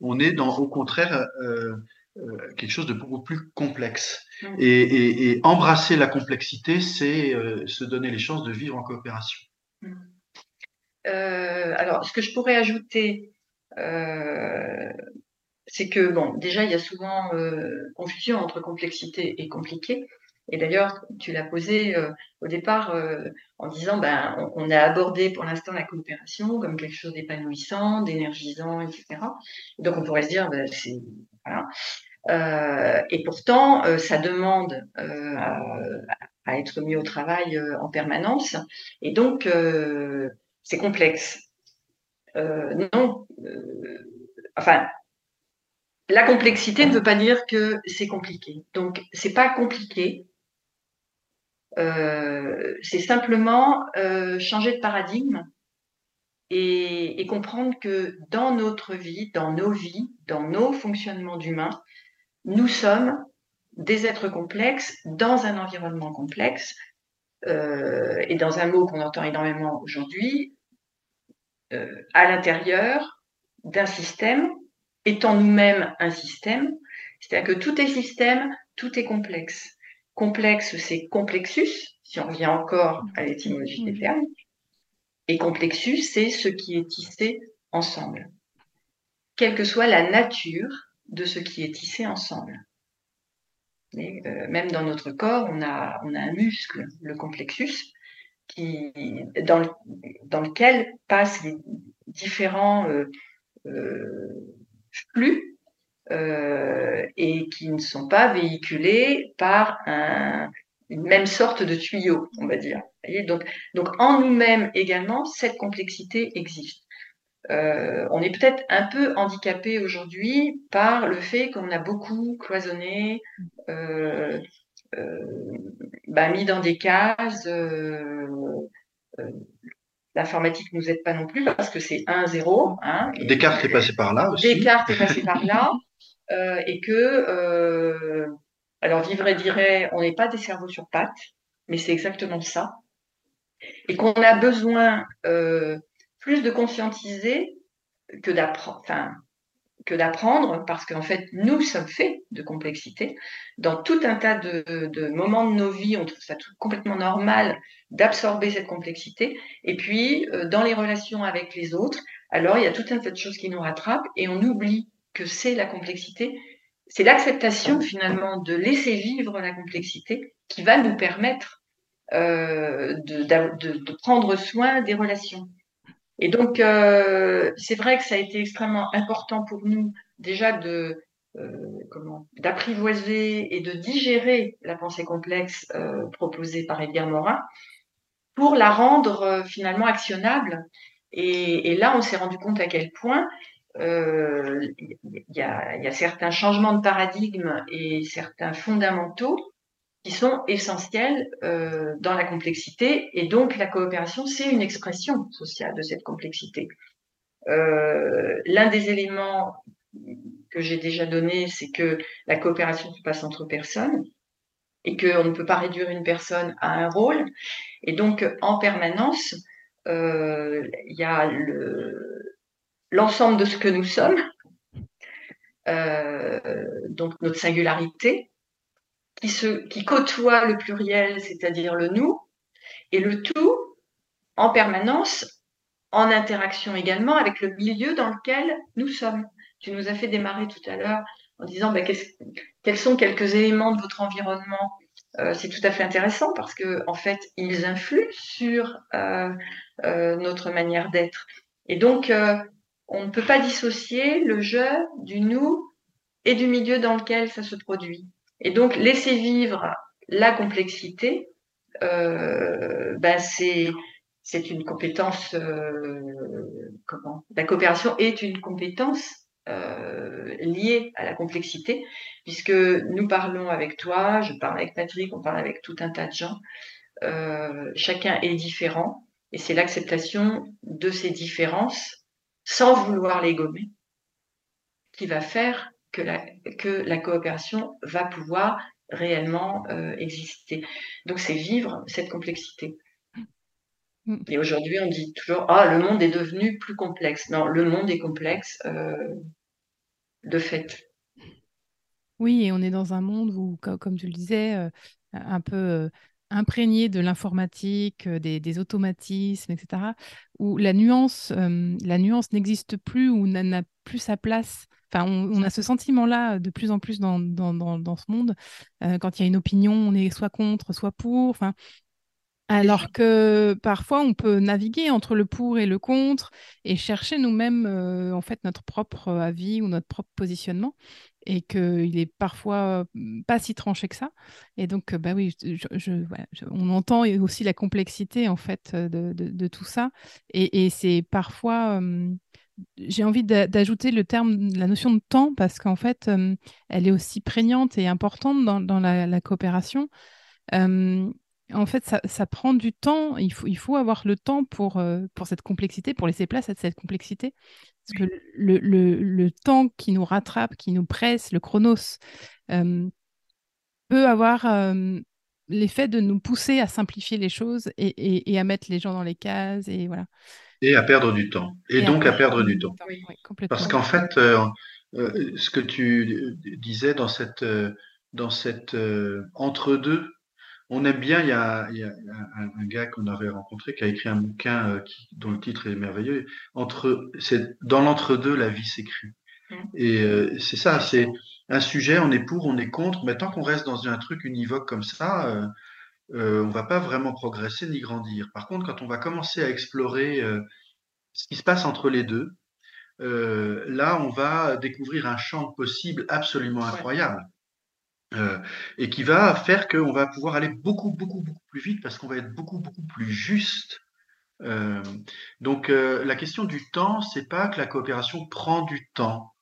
On est dans, au contraire, euh, euh, quelque chose de beaucoup plus complexe. Mm. Et, embrasser la complexité, c'est euh, se donner les chances de vivre en coopération. Mm. alors, ce que je pourrais ajouter, c'est que, bon, déjà, il y a souvent confusion entre complexité et compliqué. Et d'ailleurs, tu l'as posé euh, au départ euh, en disant, ben, on, a abordé pour l'instant la coopération comme quelque chose d'épanouissant, d'énergisant, etc. Donc on pourrait se dire, ben, c'est voilà. Euh, et pourtant, ça demande à, être mis au travail en permanence. Et donc, c'est complexe. non, enfin, la complexité ne veut pas dire que c'est compliqué. Donc, c'est pas compliqué, c'est simplement euh, changer de paradigme et, comprendre que dans notre vie, dans nos vies, dans nos fonctionnements d'humains, nous sommes des êtres complexes dans un environnement complexe euh, et dans un mot qu'on entend énormément aujourd'hui, à l'intérieur d'un système, étant nous-mêmes un système, c'est-à-dire que tout est système, tout est complexe. Complexe, c'est complexus, si on revient encore à l'étymologie des termes. Et complexus, c'est ce qui est tissé ensemble. Quelle que soit la nature de ce qui est tissé ensemble. Euh, même dans notre corps, on a, on a un muscle, le complexus, qui, dans, dans lequel passent les différents euh, euh, flux euh, et qui ne sont pas véhiculés par un, une même sorte de tuyau, on va dire. donc, donc en nous-mêmes également, cette complexité existe. Euh, on est peut-être un peu handicapé aujourd'hui par le fait qu'on a beaucoup cloisonné, euh, euh, bah, mis dans des cases. Euh, euh, l'informatique nous aide pas non plus parce que c'est 1-0. Hein, Descartes est passé par là aussi. Descartes est passé par là. Euh, et que euh, Alors Vivray dirait, on n'est pas des cerveaux sur pattes, mais c'est exactement ça. Et qu'on a besoin euh, plus de conscientiser que d'apprendre, parce qu'en fait, nous sommes faits de complexité. Dans tout un tas de, moments de nos vies, on trouve ça tout complètement normal d'absorber cette complexité. Et puis, dans les relations avec les autres, alors il y a tout un tas de choses qui nous rattrapent et on oublie que c'est la complexité. C'est l'acceptation finalement de laisser vivre la complexité qui va nous permettre euh, de, prendre soin des relations. Et donc, euh, c'est vrai que ça a été extrêmement important pour nous déjà de euh, comment d'apprivoiser et de digérer la pensée complexe proposée par Edgar Morin pour la rendre finalement actionnable. Et, là, on s'est rendu compte à quel point il y, a, certains changements de paradigme et certains fondamentaux qui sont essentiels euh, dans la complexité. Et donc, la coopération, c'est une expression sociale de cette complexité. Euh, L'un des éléments que j'ai déjà donné, c'est que la coopération se passe entre personnes et qu'on ne peut pas réduire une personne à un rôle. Et donc, en permanence, euh, il y a l'ensemble de ce que nous sommes, euh, donc notre singularité, qui, côtoie le pluriel, c'est-à-dire le nous, et le tout en permanence, en interaction également avec le milieu dans lequel nous sommes. Tu nous as fait démarrer tout à l'heure en disant ben, quels sont quelques éléments de votre environnement. Euh, c'est tout à fait intéressant parce que en fait, ils influent sur euh, notre manière d'être. Et donc, on ne peut pas dissocier le je du nous et du milieu dans lequel ça se produit. Et donc, laisser vivre la complexité, euh, ben c'est c'est une compétence. Euh, comment? La coopération est une compétence euh, liée à la complexité, puisque nous parlons avec toi, je parle avec Patrick, on parle avec tout un tas de gens. Euh, chacun est différent, et c'est l'acceptation de ces différences, sans vouloir les gommer, qui va faire que la, que la coopération va pouvoir réellement euh, exister. Donc c'est vivre cette complexité. Mm. Et aujourd'hui, on dit toujours ah le monde est devenu plus complexe. Non, le monde est complexe euh, de fait. Oui, et on est dans un monde où, comme tu le disais, euh, un peu imprégné de l'informatique, des, automatismes, etc., où la nuance, la nuance n'existe plus ou n'a plus sa place Enfin, on, a ce sentiment-là de plus en plus dans, dans, dans, ce monde. Euh, quand il y a une opinion, on est soit contre, soit pour. Enfin, alors que parfois, on peut naviguer entre le pour et le contre et chercher nous-mêmes euh, en fait notre propre avis ou notre propre positionnement et qu'il est parfois mmh, pas si tranché que ça. Et donc, bah oui, on entend aussi la complexité en fait de, de, tout ça. Et, c'est parfois j'ai envie d'ajouter le terme, la notion de temps, parce qu'en fait, euh, elle est aussi prégnante et importante dans, la, coopération. Euh, en fait, ça, prend du temps. Il faut, il faut avoir le temps pour, euh, pour cette complexité, pour laisser place à cette complexité. Parce que le, le, temps qui nous rattrape, qui nous presse, le chronos, peut avoir l'effet de nous pousser à simplifier les choses et, et, à mettre les gens dans les cases. Et voilà. Et à perdre du temps. Et, donc à perdre du temps. Parce qu'en fait, euh, euh, ce que tu disais dans cette, euh, dans cette entre-deux, on aime bien, il y a, il y a un, gars qu'on avait rencontré qui a écrit un bouquin qui, dont le titre est merveilleux. Entre, c'est dans l'entre-deux, la vie s'écrit. Mmh. Et c'est ça, c'est un sujet, on est pour, on est contre, mais tant qu'on reste dans un truc univoque comme ça, euh, on va pas vraiment progresser ni grandir. Par contre, quand on va commencer à explorer euh, ce qui se passe entre les deux, euh, là, on va découvrir un champ possible absolument incroyable. Euh, et qui va faire qu'on va pouvoir aller beaucoup, beaucoup, beaucoup plus vite parce qu'on va être beaucoup, beaucoup plus juste. Euh, donc, la question du temps, c'est pas que la coopération prend du temps.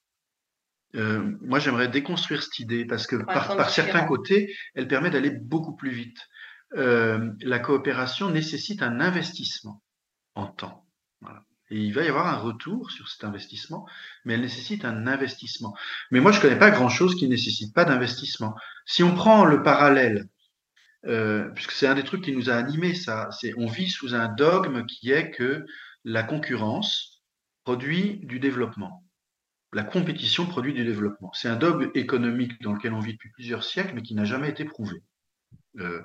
moi, j'aimerais déconstruire cette idée parce que par, par certains côtés, elle permet d'aller beaucoup plus vite. Euh, la coopération nécessite un investissement en temps. Et il va y avoir un retour sur cet investissement, mais elle nécessite un investissement. Mais moi, je ne connais pas grand-chose qui ne nécessite pas d'investissement. Si on prend le parallèle, euh, puisque c'est un des trucs qui nous a animés, ça, c'est on vit sous un dogme qui est que la concurrence produit du développement. La compétition produit du développement. C'est un dogme économique dans lequel on vit depuis plusieurs siècles, mais qui n'a jamais été prouvé. Euh,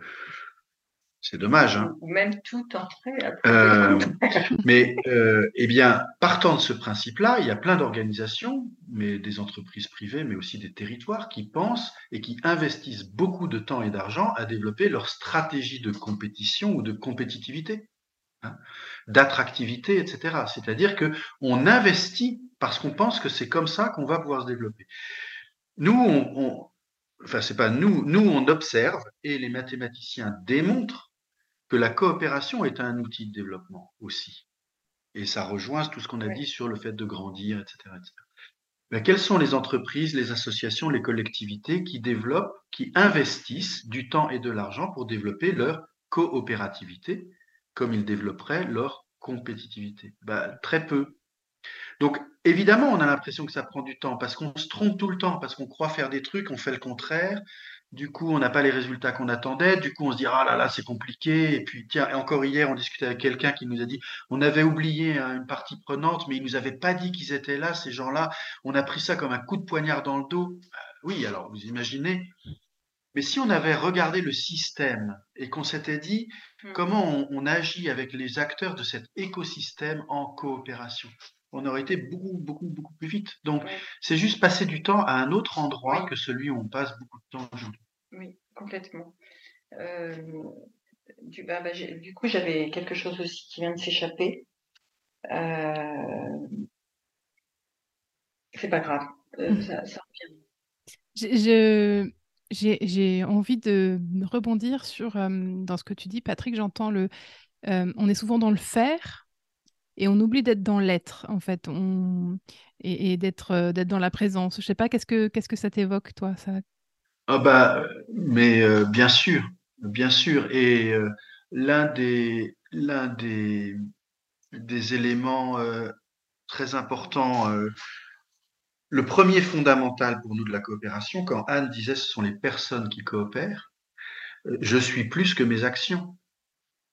c'est dommage. Hein. Ou même tout entrée. Euh, mais euh, eh bien, partant de ce principe-là, il y a plein d'organisations, mais des entreprises privées, mais aussi des territoires qui pensent et qui investissent beaucoup de temps et d'argent à développer leur stratégie de compétition ou de compétitivité, hein, d'attractivité, etc. C'est-à-dire que on investit parce qu'on pense que c'est comme ça qu'on va pouvoir se développer. Nous, on, on enfin c'est pas nous, nous on observe et les mathématiciens démontrent que la coopération est un outil de développement aussi. Et ça rejoint tout ce qu'on a dit sur le fait de grandir, etc. Mais quelles sont les entreprises, les associations, les collectivités qui développent, qui investissent du temps et de l'argent pour développer leur coopérativité, comme ils développeraient leur compétitivité? Ben, Très peu. Donc, évidemment, on a l'impression que ça prend du temps parce qu'on se trompe tout le temps, parce qu'on croit faire des trucs, on fait le contraire, du coup, on n'a pas les résultats qu'on attendait. Du coup, on se dit, ah là là, c'est compliqué. Et puis, tiens, encore hier, on discutait avec quelqu'un qui nous a dit, on avait oublié hein, une partie prenante, mais il nous avait pas dit qu'ils étaient là, ces gens-là. On a pris ça comme un coup de poignard dans le dos. Euh, oui, alors, vous imaginez. Mais si on avait regardé le système et qu'on s'était dit mmh. comment on, agit avec les acteurs de cet écosystème en coopération, on aurait été beaucoup, beaucoup, beaucoup plus vite. Donc, c'est juste passer du temps à un autre endroit que celui où on passe beaucoup de temps aujourd'hui. Oui, complètement. Euh, du, bah, bah, du, coup, j'avais quelque chose aussi qui vient de s'échapper. Euh, c'est pas grave, euh, mmh. ça, ça Je, j'ai envie de rebondir sur dans ce que tu dis, Patrick. J'entends le. on est souvent dans le faire et on oublie d'être dans l'être, en fait, et, d'être euh, d'être dans la présence. Je sais pas, qu'est-ce que qu'est-ce que ça t'évoque, toi ça... Ah bah, mais euh, bien sûr, bien sûr. Et euh, l'un des l'un des des éléments très importants, le premier fondamental pour nous de la coopération, quand Anne disait ce sont les personnes qui coopèrent, je suis plus que mes actions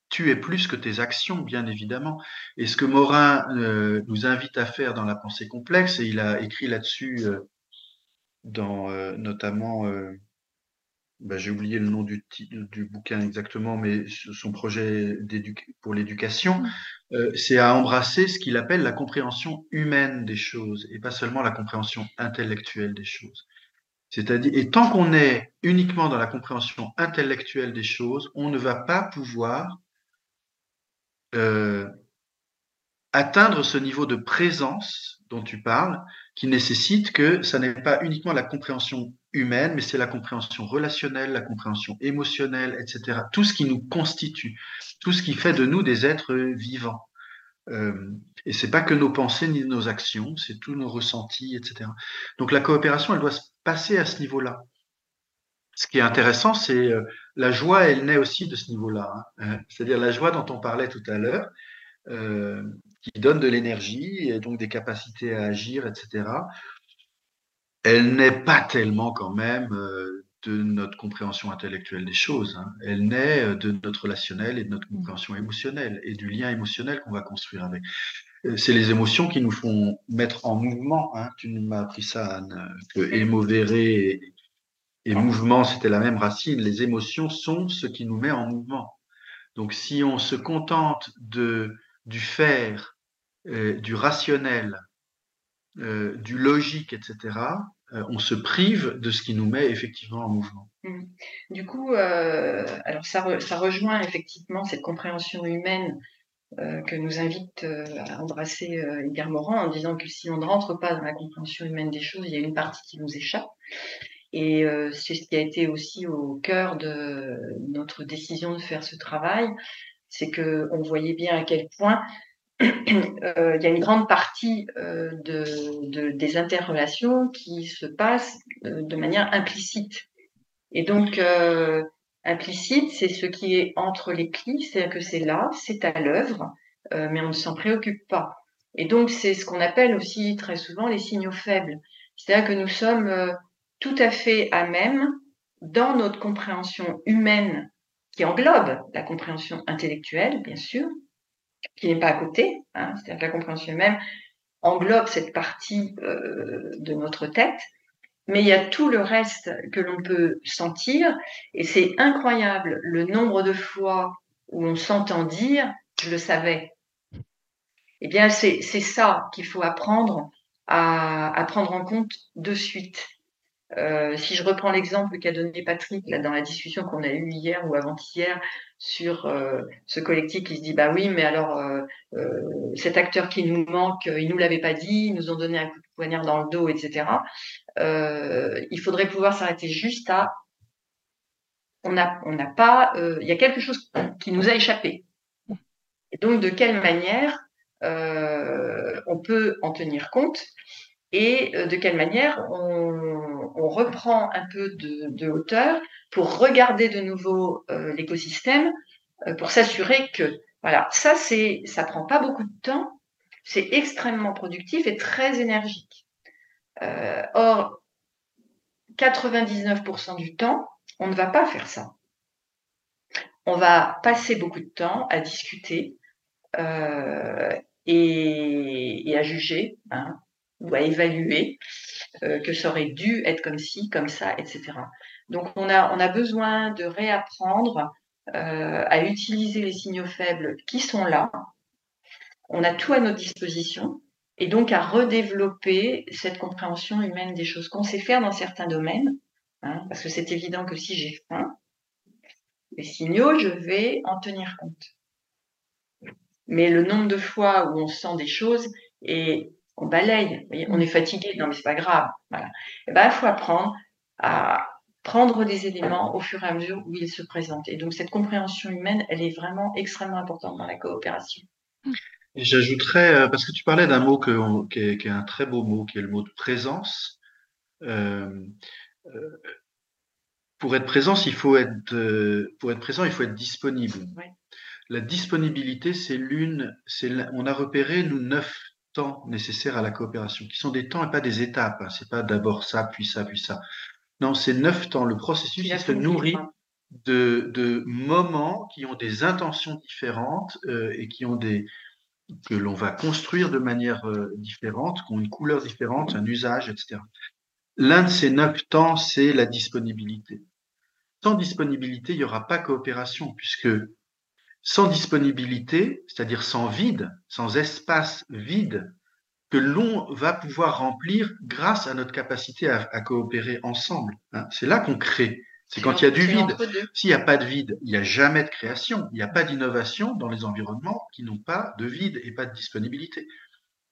tu es plus que tes actions, bien évidemment. Et ce que Morin euh, nous invite à faire dans la pensée complexe, et il a écrit là-dessus euh, dans euh, notamment, bah, j'ai oublié le nom du, du, bouquin exactement, mais son projet pour l'éducation, mmh. c'est à embrasser ce qu'il appelle la compréhension humaine des choses, et pas seulement la compréhension intellectuelle des choses. C'est-à-dire, et tant qu'on est uniquement dans la compréhension intellectuelle des choses, on ne va pas pouvoir euh, atteindre ce niveau de présence dont tu parles, qui nécessite que ça n'est pas uniquement la compréhension humaine, mais c'est la compréhension relationnelle, la compréhension émotionnelle, etc. Tout ce qui nous constitue, tout ce qui fait de nous des êtres vivants. Euh, et c'est pas que nos pensées ni nos actions, c'est tous nos ressentis, etc. Donc la coopération, elle doit se passer à ce niveau-là. Ce qui est intéressant, c'est euh, la joie, elle naît aussi de ce niveau-là. Hein. Euh, c'est-à-dire la joie dont on parlait tout à l'heure, euh, qui donne de l'énergie et donc des capacités à agir, etc. Elle n'est pas tellement quand même de notre compréhension intellectuelle des choses. Hein. Elle naît de notre relationnel et de notre compréhension émotionnelle et du lien émotionnel qu'on va construire avec. C'est les émotions qui nous font mettre en mouvement. Hein. Tu m'as appris ça, Anne, que émovérer et mouvement, c'était la même racine. Les émotions sont ce qui nous met en mouvement. Donc, si on se contente de, du faire, euh, du rationnel, euh, du logique, etc., euh, on se prive de ce qui nous met effectivement en mouvement. Mmh. Du coup, alors ça, ça, rejoint effectivement cette compréhension humaine que nous invite à embrasser Edgar Morin en disant que si on ne rentre pas dans la compréhension humaine des choses, il y a une partie qui nous échappe. Et euh, c'est ce qui a été aussi au cœur de notre décision de faire ce travail, c'est que on voyait bien à quel point euh, il y a une grande partie euh, de, des interrelations qui se passent de manière implicite. Et donc implicite, c'est ce qui est entre les plis, c'est-à-dire que c'est là, c'est à l'œuvre, mais on ne s'en préoccupe pas. Et donc, c'est ce qu'on appelle aussi très souvent les signaux faibles. C'est-à-dire que nous sommes euh, tout à fait à même, dans notre compréhension humaine, qui englobe la compréhension intellectuelle, bien sûr, qui n'est pas à côté, hein, c'est-à-dire que la compréhension humaine englobe cette partie euh, de notre tête, mais il y a tout le reste que l'on peut sentir, et c'est incroyable le nombre de fois où on s'entend dire je le savais. Eh bien, c'est ça qu'il faut apprendre à, à, prendre en compte de suite. Euh, si je reprends l'exemple qu'a donné Patrick là, dans la discussion qu'on a eue hier ou avant-hier sur euh, ce collectif qui se dit bah oui mais alors euh, euh cet acteur qui nous manque euh, ils nous l'avaient pas dit ils nous ont donné un coup de poignard dans le dos etc il faudrait pouvoir s'arrêter juste à on n'a on n'a pas il y a quelque chose qui nous a échappé. Donc de quelle manière on peut en tenir compte et de quelle manière on, reprend un peu de, hauteur pour regarder de nouveau euh, l'écosystème, euh, pour s'assurer que voilà, ça c'est, ça prend pas beaucoup de temps, c'est extrêmement productif et très énergique. Euh, or, 99% du temps, on ne va pas faire ça. On va passer beaucoup de temps à discuter euh, et, et, à juger hein, ou à évaluer euh, que ça aurait dû être comme ci, comme ça, etc. Donc on a, on a besoin de réapprendre euh, à utiliser les signaux faibles qui sont là. On a tout à notre disposition et donc à redévelopper cette compréhension humaine des choses qu'on sait faire dans certains domaines, hein, parce que c'est évident que si j'ai faim, les signaux, je vais en tenir compte. Mais le nombre de fois où on sent des choses et on balaye, on est fatigué, non mais c'est pas grave, voilà. Et eh ben, il faut apprendre à prendre des éléments au fur et à mesure où ils se présentent. Et donc cette compréhension humaine, elle est vraiment extrêmement importante dans la coopération. J'ajouterais, euh, parce que tu parlais d'un mot que, qui, est, qui, est, un très beau mot, qui est le mot de présence. Euh, euh, pour être présent, il faut être, euh, pour être présent, il faut être disponible. Ouais. La disponibilité, c'est l'une, c'est on a repéré nous neuf temps nécessaires à la coopération, qui sont des temps et pas des étapes. Hein. C'est pas d'abord ça, puis ça, puis ça. Non, c'est neuf temps. Le processus il se nourrit de, de, moments qui ont des intentions différentes euh, et qui ont des que l'on va construire de manière euh, différente, qui ont une couleur différente, un usage, etc. L'un de ces neuf temps, c'est la disponibilité. Sans disponibilité, il n'y aura pas coopération, puisque sans disponibilité, c'est-à-dire sans vide, sans espace vide, que l'on va pouvoir remplir grâce à notre capacité à, à coopérer ensemble. Hein. C'est là qu'on crée. C'est quand il y a du vide. S'il n'y a pas de vide, il n'y a jamais de création. Il n'y a pas d'innovation dans les environnements qui n'ont pas de vide et pas de disponibilité.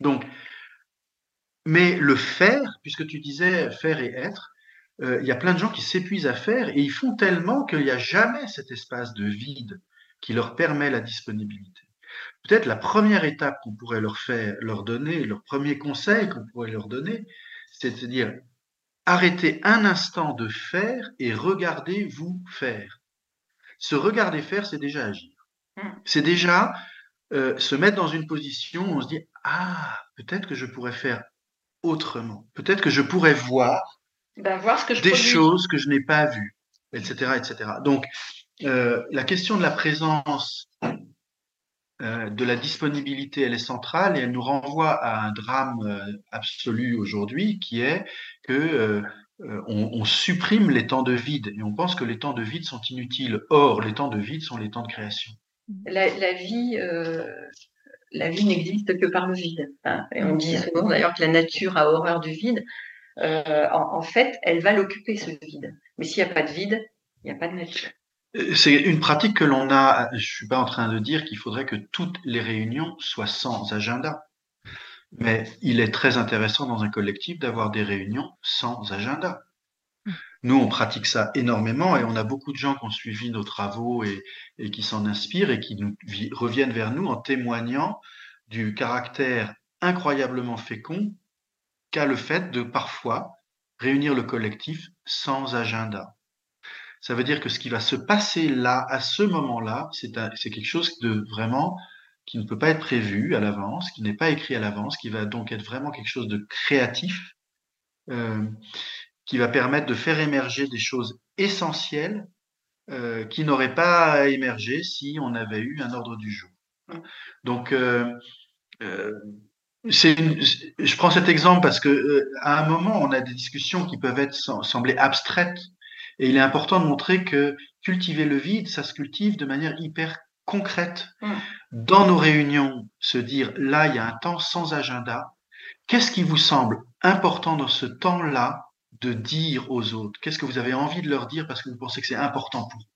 Donc, mais le faire, puisque tu disais faire et être, euh, il y a plein de gens qui s'épuisent à faire et ils font tellement qu'il n'y a jamais cet espace de vide qui leur permet la disponibilité. Peut-être la première étape qu'on pourrait leur faire, leur donner, leur premier conseil qu'on pourrait leur donner, c'est de dire arrêtez un instant de faire et regardez-vous faire. Se regarder faire, c'est déjà agir. Hmm. C'est déjà euh, se mettre dans une position où on se dit ah peut-être que je pourrais faire autrement. Peut-être que je pourrais voir, ben, voir ce que je des choses que je n'ai pas vues, etc., etc. Donc euh, la question de la présence euh, de la disponibilité, elle est centrale et elle nous renvoie à un drame euh, absolu aujourd'hui qui est que euh, on, on, supprime les temps de vide et on pense que les temps de vide sont inutiles. Or, les temps de vide sont les temps de création. La, la vie, la vie n'existe que par le vide. Hein. Et on dit souvent d'ailleurs que la nature a horreur du vide. En, en, fait, elle va l'occuper ce vide. Mais s'il n'y a pas de vide, il n'y a pas de nature. C'est une pratique que l'on a. Je suis pas en train de dire qu'il faudrait que toutes les réunions soient sans agenda. Mais il est très intéressant dans un collectif d'avoir des réunions sans agenda. Nous, on pratique ça énormément et on a beaucoup de gens qui ont suivi nos travaux et, qui s'en inspirent et qui reviennent vers nous en témoignant du caractère incroyablement fécond qu'a le fait de parfois réunir le collectif sans agenda. Ça veut dire que ce qui va se passer là, à ce moment-là, c'est quelque chose de vraiment qui ne peut pas être prévu à l'avance, qui n'est pas écrit à l'avance, qui va donc être vraiment quelque chose de créatif, euh, qui va permettre de faire émerger des choses essentielles euh, qui n'auraient pas émergé si on avait eu un ordre du jour. Donc, euh, euh je prends cet exemple parce que euh, à un moment, on a des discussions qui peuvent être sembler abstraites, et il est important de montrer que cultiver le vide, ça se cultive de manière hyper concrète. Mm. Dans nos réunions, se dire là, il y a un temps sans agenda. Qu'est-ce qui vous semble important dans ce temps-là de dire aux autres? Qu'est-ce que vous avez envie de leur dire parce que vous pensez que c'est important pour vous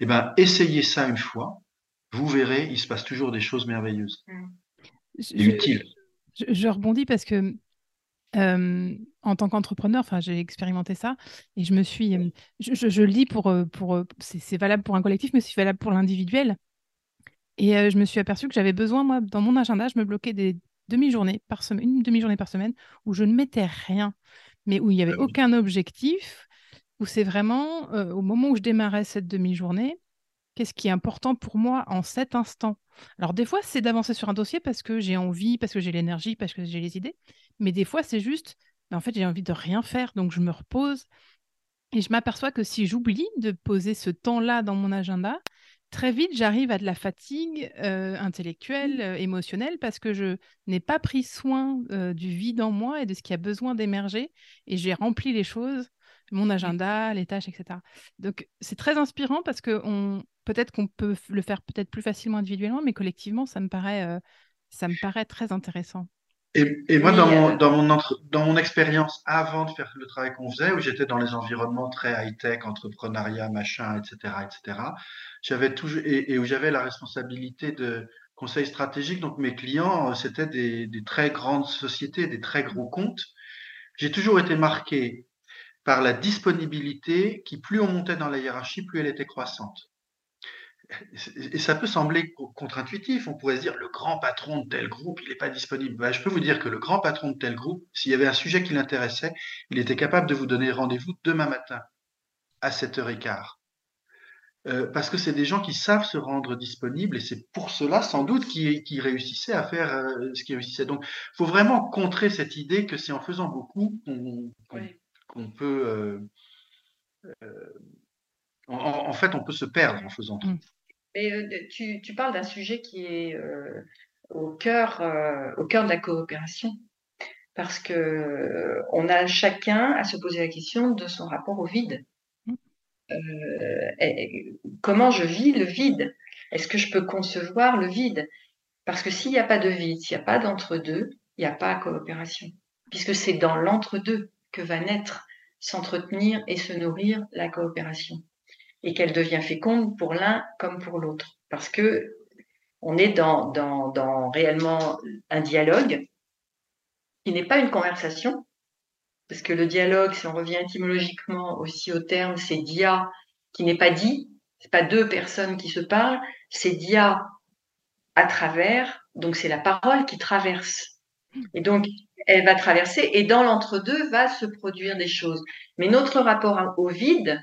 Eh bien, essayez ça une fois. Vous verrez, il se passe toujours des choses merveilleuses mm. et utiles. Je, rebondis parce que euh, en tant qu'entrepreneur, enfin, j'ai expérimenté ça et je me suis, euh, je, lis pour, euh, pour, c'est valable pour un collectif, mais c'est valable pour l'individuel. Et je me suis aperçue que j'avais besoin, moi, dans mon agenda, je me bloquais des demi-journées par semaine, une demi-journée par semaine où je ne mettais rien, mais où il n'y avait ah aucun objectif, où c'est vraiment au moment où je démarrais cette demi-journée, qu'est-ce qui est important pour moi en cet instant? Alors des fois, c'est d'avancer sur un dossier parce que j'ai envie, parce que j'ai l'énergie, parce que j'ai les idées, mais des fois, c'est juste, en fait, j'ai envie de rien faire, donc je me repose. Et je m'aperçois que si j'oublie de poser ce temps-là dans mon agenda, très vite, j'arrive à de la fatigue euh, intellectuelle, mmh. euh, émotionnelle, parce que je n'ai pas pris soin euh, du vide en moi et de ce qui a besoin d'émerger, et j'ai rempli les choses, mon agenda, les tâches, etc. Donc, c'est très inspirant parce que on, peut-être qu'on peut le faire peut-être plus facilement individuellement, mais collectivement, ça me paraît, ça me paraît très intéressant. Et, moi, dans, mon, dans, mon dans mon expérience avant de faire le travail qu'on faisait, où j'étais dans les environnements très high-tech, entrepreneuriat, machin, etc., etc., j'avais toujours, et, où j'avais la responsabilité de conseil stratégique. Donc, mes clients, euh, c'était des, des très grandes sociétés, des très gros comptes. J'ai toujours été marqué par la disponibilité qui, plus on montait dans la hiérarchie, plus elle était croissante et ça peut sembler contre-intuitif. On pourrait se dire le grand patron de tel groupe, il n'est pas disponible. Ben, je peux vous dire que le grand patron de tel groupe, s'il y avait un sujet qui l'intéressait, il était capable de vous donner rendez-vous demain matin à 7h15. Euh, parce que c'est des gens qui savent se rendre disponibles et c'est pour cela sans doute qu'ils réussissaient à faire euh, ce qu'ils réussissaient. Donc, il faut vraiment contrer cette idée que c'est en faisant beaucoup qu'on peut. Euh, en, fait, on peut se perdre en faisant trop. Mmh. Euh, tu, parles d'un sujet qui est euh, au, cœur, euh, au cœur de la coopération, parce que on a chacun à se poser la question de son rapport au vide. Mmh. comment je vis le vide? Est-ce que je peux concevoir le vide? Parce que s'il n'y a pas de vide, s'il n'y a pas d'entre-deux, il n'y a pas de coopération, puisque c'est dans l'entre-deux que va naître, s'entretenir et se nourrir la coopération et qu'elle devient féconde pour l'un comme pour l'autre. Parce que on est dans, réellement un dialogue qui n'est pas une conversation, parce que le dialogue, si on revient étymologiquement aussi au terme, c'est dia qui n'est pas dit, c'est pas deux personnes qui se parlent, c'est dia à travers, donc c'est la parole qui traverse. Et donc, elle va traverser et dans l'entre-deux va se produire des choses. Mais notre rapport au vide,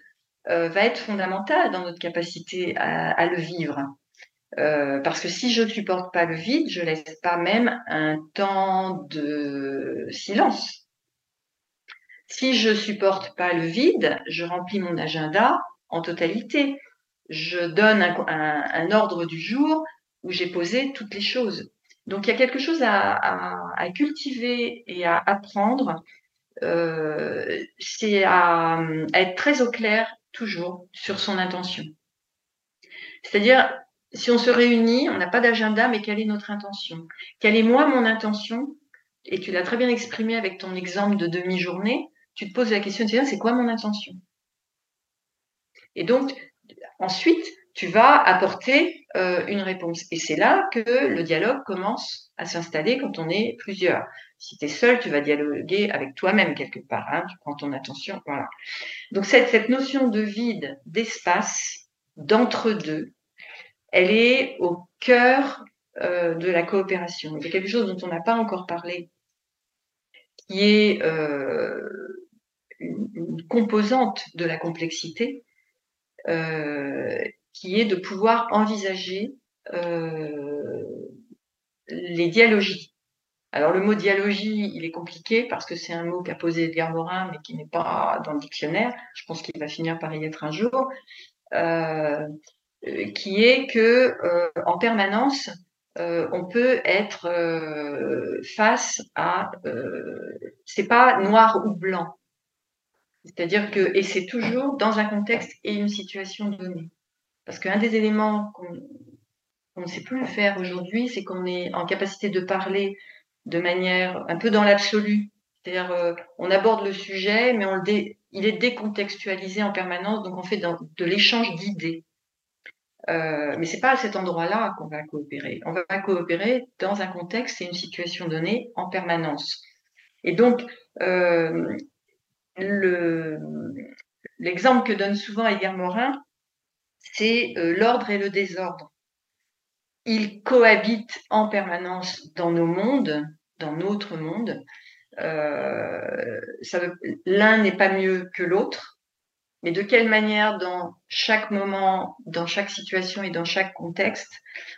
euh, va être fondamentale dans notre capacité à, le vivre. Euh, parce que si je ne supporte pas le vide, je laisse pas même un temps de silence. Si je supporte pas le vide, je remplis mon agenda en totalité. Je donne un, ordre du jour où j'ai posé toutes les choses. Donc il y a quelque chose à, cultiver et à apprendre. Euh, c'est à, être très au clair toujours sur son intention. C'est-à-dire, si on se réunit, on n'a pas d'agenda, mais quelle est notre intention? Quelle est moi mon intention? Et tu l'as très bien exprimé avec ton exemple de demi-journée. Tu te poses la question, c'est quoi mon intention? Et donc, ensuite, tu vas apporter euh, une réponse. Et c'est là que le dialogue commence à s'installer quand on est plusieurs. Si tu es seul, tu vas dialoguer avec toi-même quelque part. Hein, tu prends ton attention. Voilà. Donc cette, cette notion de vide, d'espace, d'entre-deux, elle est au cœur euh, de la coopération. C'est quelque chose dont on n'a pas encore parlé, qui est euh, une, composante de la complexité, euh, qui est de pouvoir envisager les dialogies. Alors le mot dialogie, il est compliqué parce que c'est un mot qu'a posé Edgar Morin, mais qui n'est pas dans le dictionnaire. Je pense qu'il va finir par y être un jour. Euh, qui est que euh, en permanence, euh, on peut être face à, c'est pas noir ou blanc. C'est-à-dire que, et c'est toujours dans un contexte et une situation donnée. Parce qu'un des éléments qu'on ne sait plus faire aujourd'hui, c'est qu'on est en capacité de parler de manière un peu dans l'absolu. C'est-à-dire, euh, on aborde le sujet, mais on le il est décontextualisé en permanence, donc on fait de l'échange d'idées. Euh, mais c'est pas à cet endroit-là qu'on va coopérer. On va coopérer dans un contexte et une situation donnée en permanence. Et donc, euh, l'exemple que donne souvent Edgar Morin, c'est euh, l'ordre et le désordre ils cohabitent en permanence dans nos mondes, dans notre monde. Euh, L'un n'est pas mieux que l'autre, mais de quelle manière, dans chaque moment, dans chaque situation et dans chaque contexte,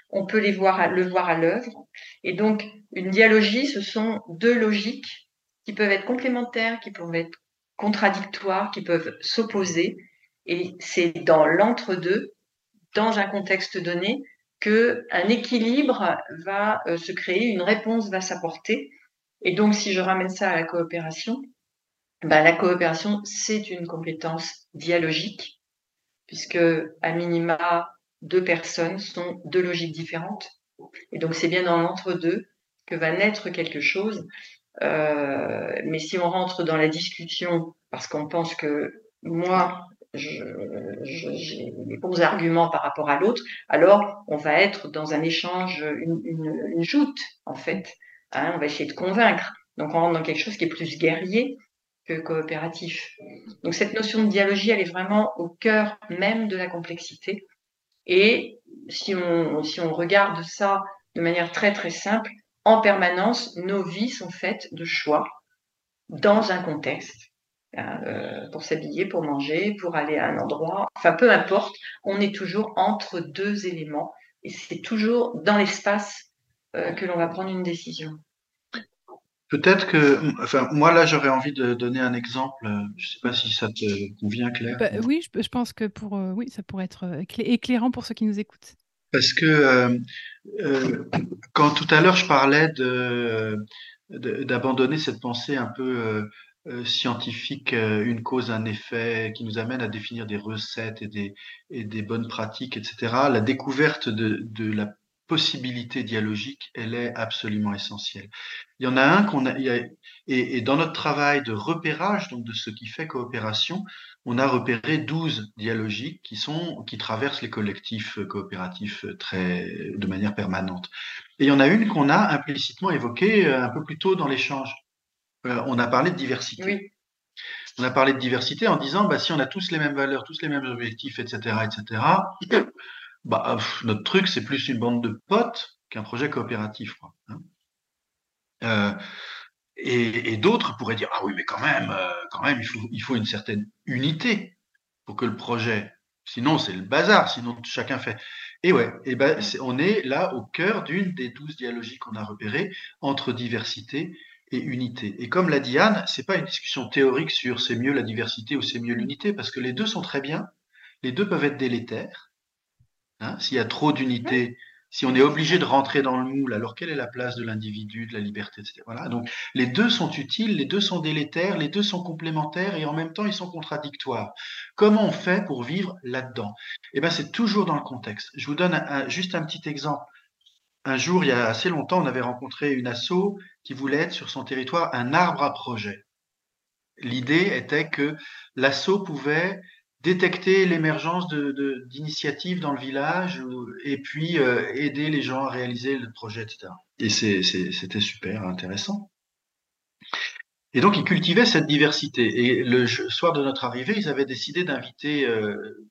on peut les voir le voir à l'œuvre? Et donc, une dialogie, ce sont deux logiques qui peuvent être complémentaires, qui peuvent être contradictoires, qui peuvent s'opposer. Et c'est dans l'entre-deux, dans un contexte donné, qu'un équilibre va euh, se créer, une réponse va s'apporter. Et donc, si je ramène ça à la coopération, ben, la coopération, c'est une compétence dialogique, puisque à minima, deux personnes sont deux logiques différentes. Et donc, c'est bien dans l'entre-deux que va naître quelque chose. Euh, mais si on rentre dans la discussion, parce qu'on pense que moi, j'ai les bons arguments par rapport à l'autre, alors on va être dans un échange, une, une, joute en fait. Hein, on va essayer de convaincre. Donc on rentre dans quelque chose qui est plus guerrier que coopératif. Donc cette notion de dialogie, elle est vraiment au cœur même de la complexité. Et si on, si on regarde ça de manière très très simple, en permanence, nos vies sont faites de choix dans un contexte euh, pour s'habiller, pour manger, pour aller à un endroit. Enfin, peu importe, on est toujours entre deux éléments et c'est toujours dans l'espace euh, que l'on va prendre une décision. Peut-être que, enfin, moi là, j'aurais envie de donner un exemple. Je ne sais pas si ça te convient, Claire. Bah, oui, je, pense que pour, euh, oui, ça pourrait être éclairant pour ceux qui nous écoutent. Parce que quand tout à l'heure je parlais de d'abandonner cette pensée un peu euh, scientifique, euh, une cause, un effet, qui nous amène à définir des recettes et des, et des bonnes pratiques, etc. La découverte de, de la possibilité dialogique, elle est absolument essentielle. Il y en a un qu'on a, et, et, dans notre travail de repérage, donc de ce qui fait coopération, on a repéré 12 dialogiques qui sont, qui traversent les collectifs coopératifs très, de manière permanente. Et il y en a une qu'on a implicitement évoquée euh, un peu plus tôt dans l'échange. Euh, on a parlé de diversité. On a parlé de diversité en disant, bah, si on a tous les mêmes valeurs, tous les mêmes objectifs, etc., etc., bah, notre truc, c'est plus une bande de potes qu'un projet coopératif. Hein. Euh, et, d'autres pourraient dire, ah oui, mais quand même, euh, quand même, il faut, une certaine unité pour que le projet, sinon c'est le bazar, sinon chacun fait. Et ouais, et ben, on est là au cœur d'une des douze dialogies qu'on a repérées entre diversité et unité. Et comme l'a dit Anne, c'est pas une discussion théorique sur c'est mieux la diversité ou c'est mieux l'unité, parce que les deux sont très bien, les deux peuvent être délétères. Hein, S'il y a trop d'unité, si on est obligé de rentrer dans le moule, alors quelle est la place de l'individu, de la liberté, etc. Voilà. Donc les deux sont utiles, les deux sont délétères, les deux sont complémentaires et en même temps ils sont contradictoires. Comment on fait pour vivre là-dedans? Eh ben c'est toujours dans le contexte. Je vous donne juste un petit exemple un jour, il y a assez longtemps, on avait rencontré une asso qui voulait être sur son territoire un arbre à projet. L'idée était que l'asso pouvait détecter l'émergence d'initiatives dans le village et puis euh, aider les gens à réaliser le projet, etc. Et c'était super intéressant. Et donc, ils cultivaient cette diversité. Et le soir de notre arrivée, ils avaient décidé d'inviter euh,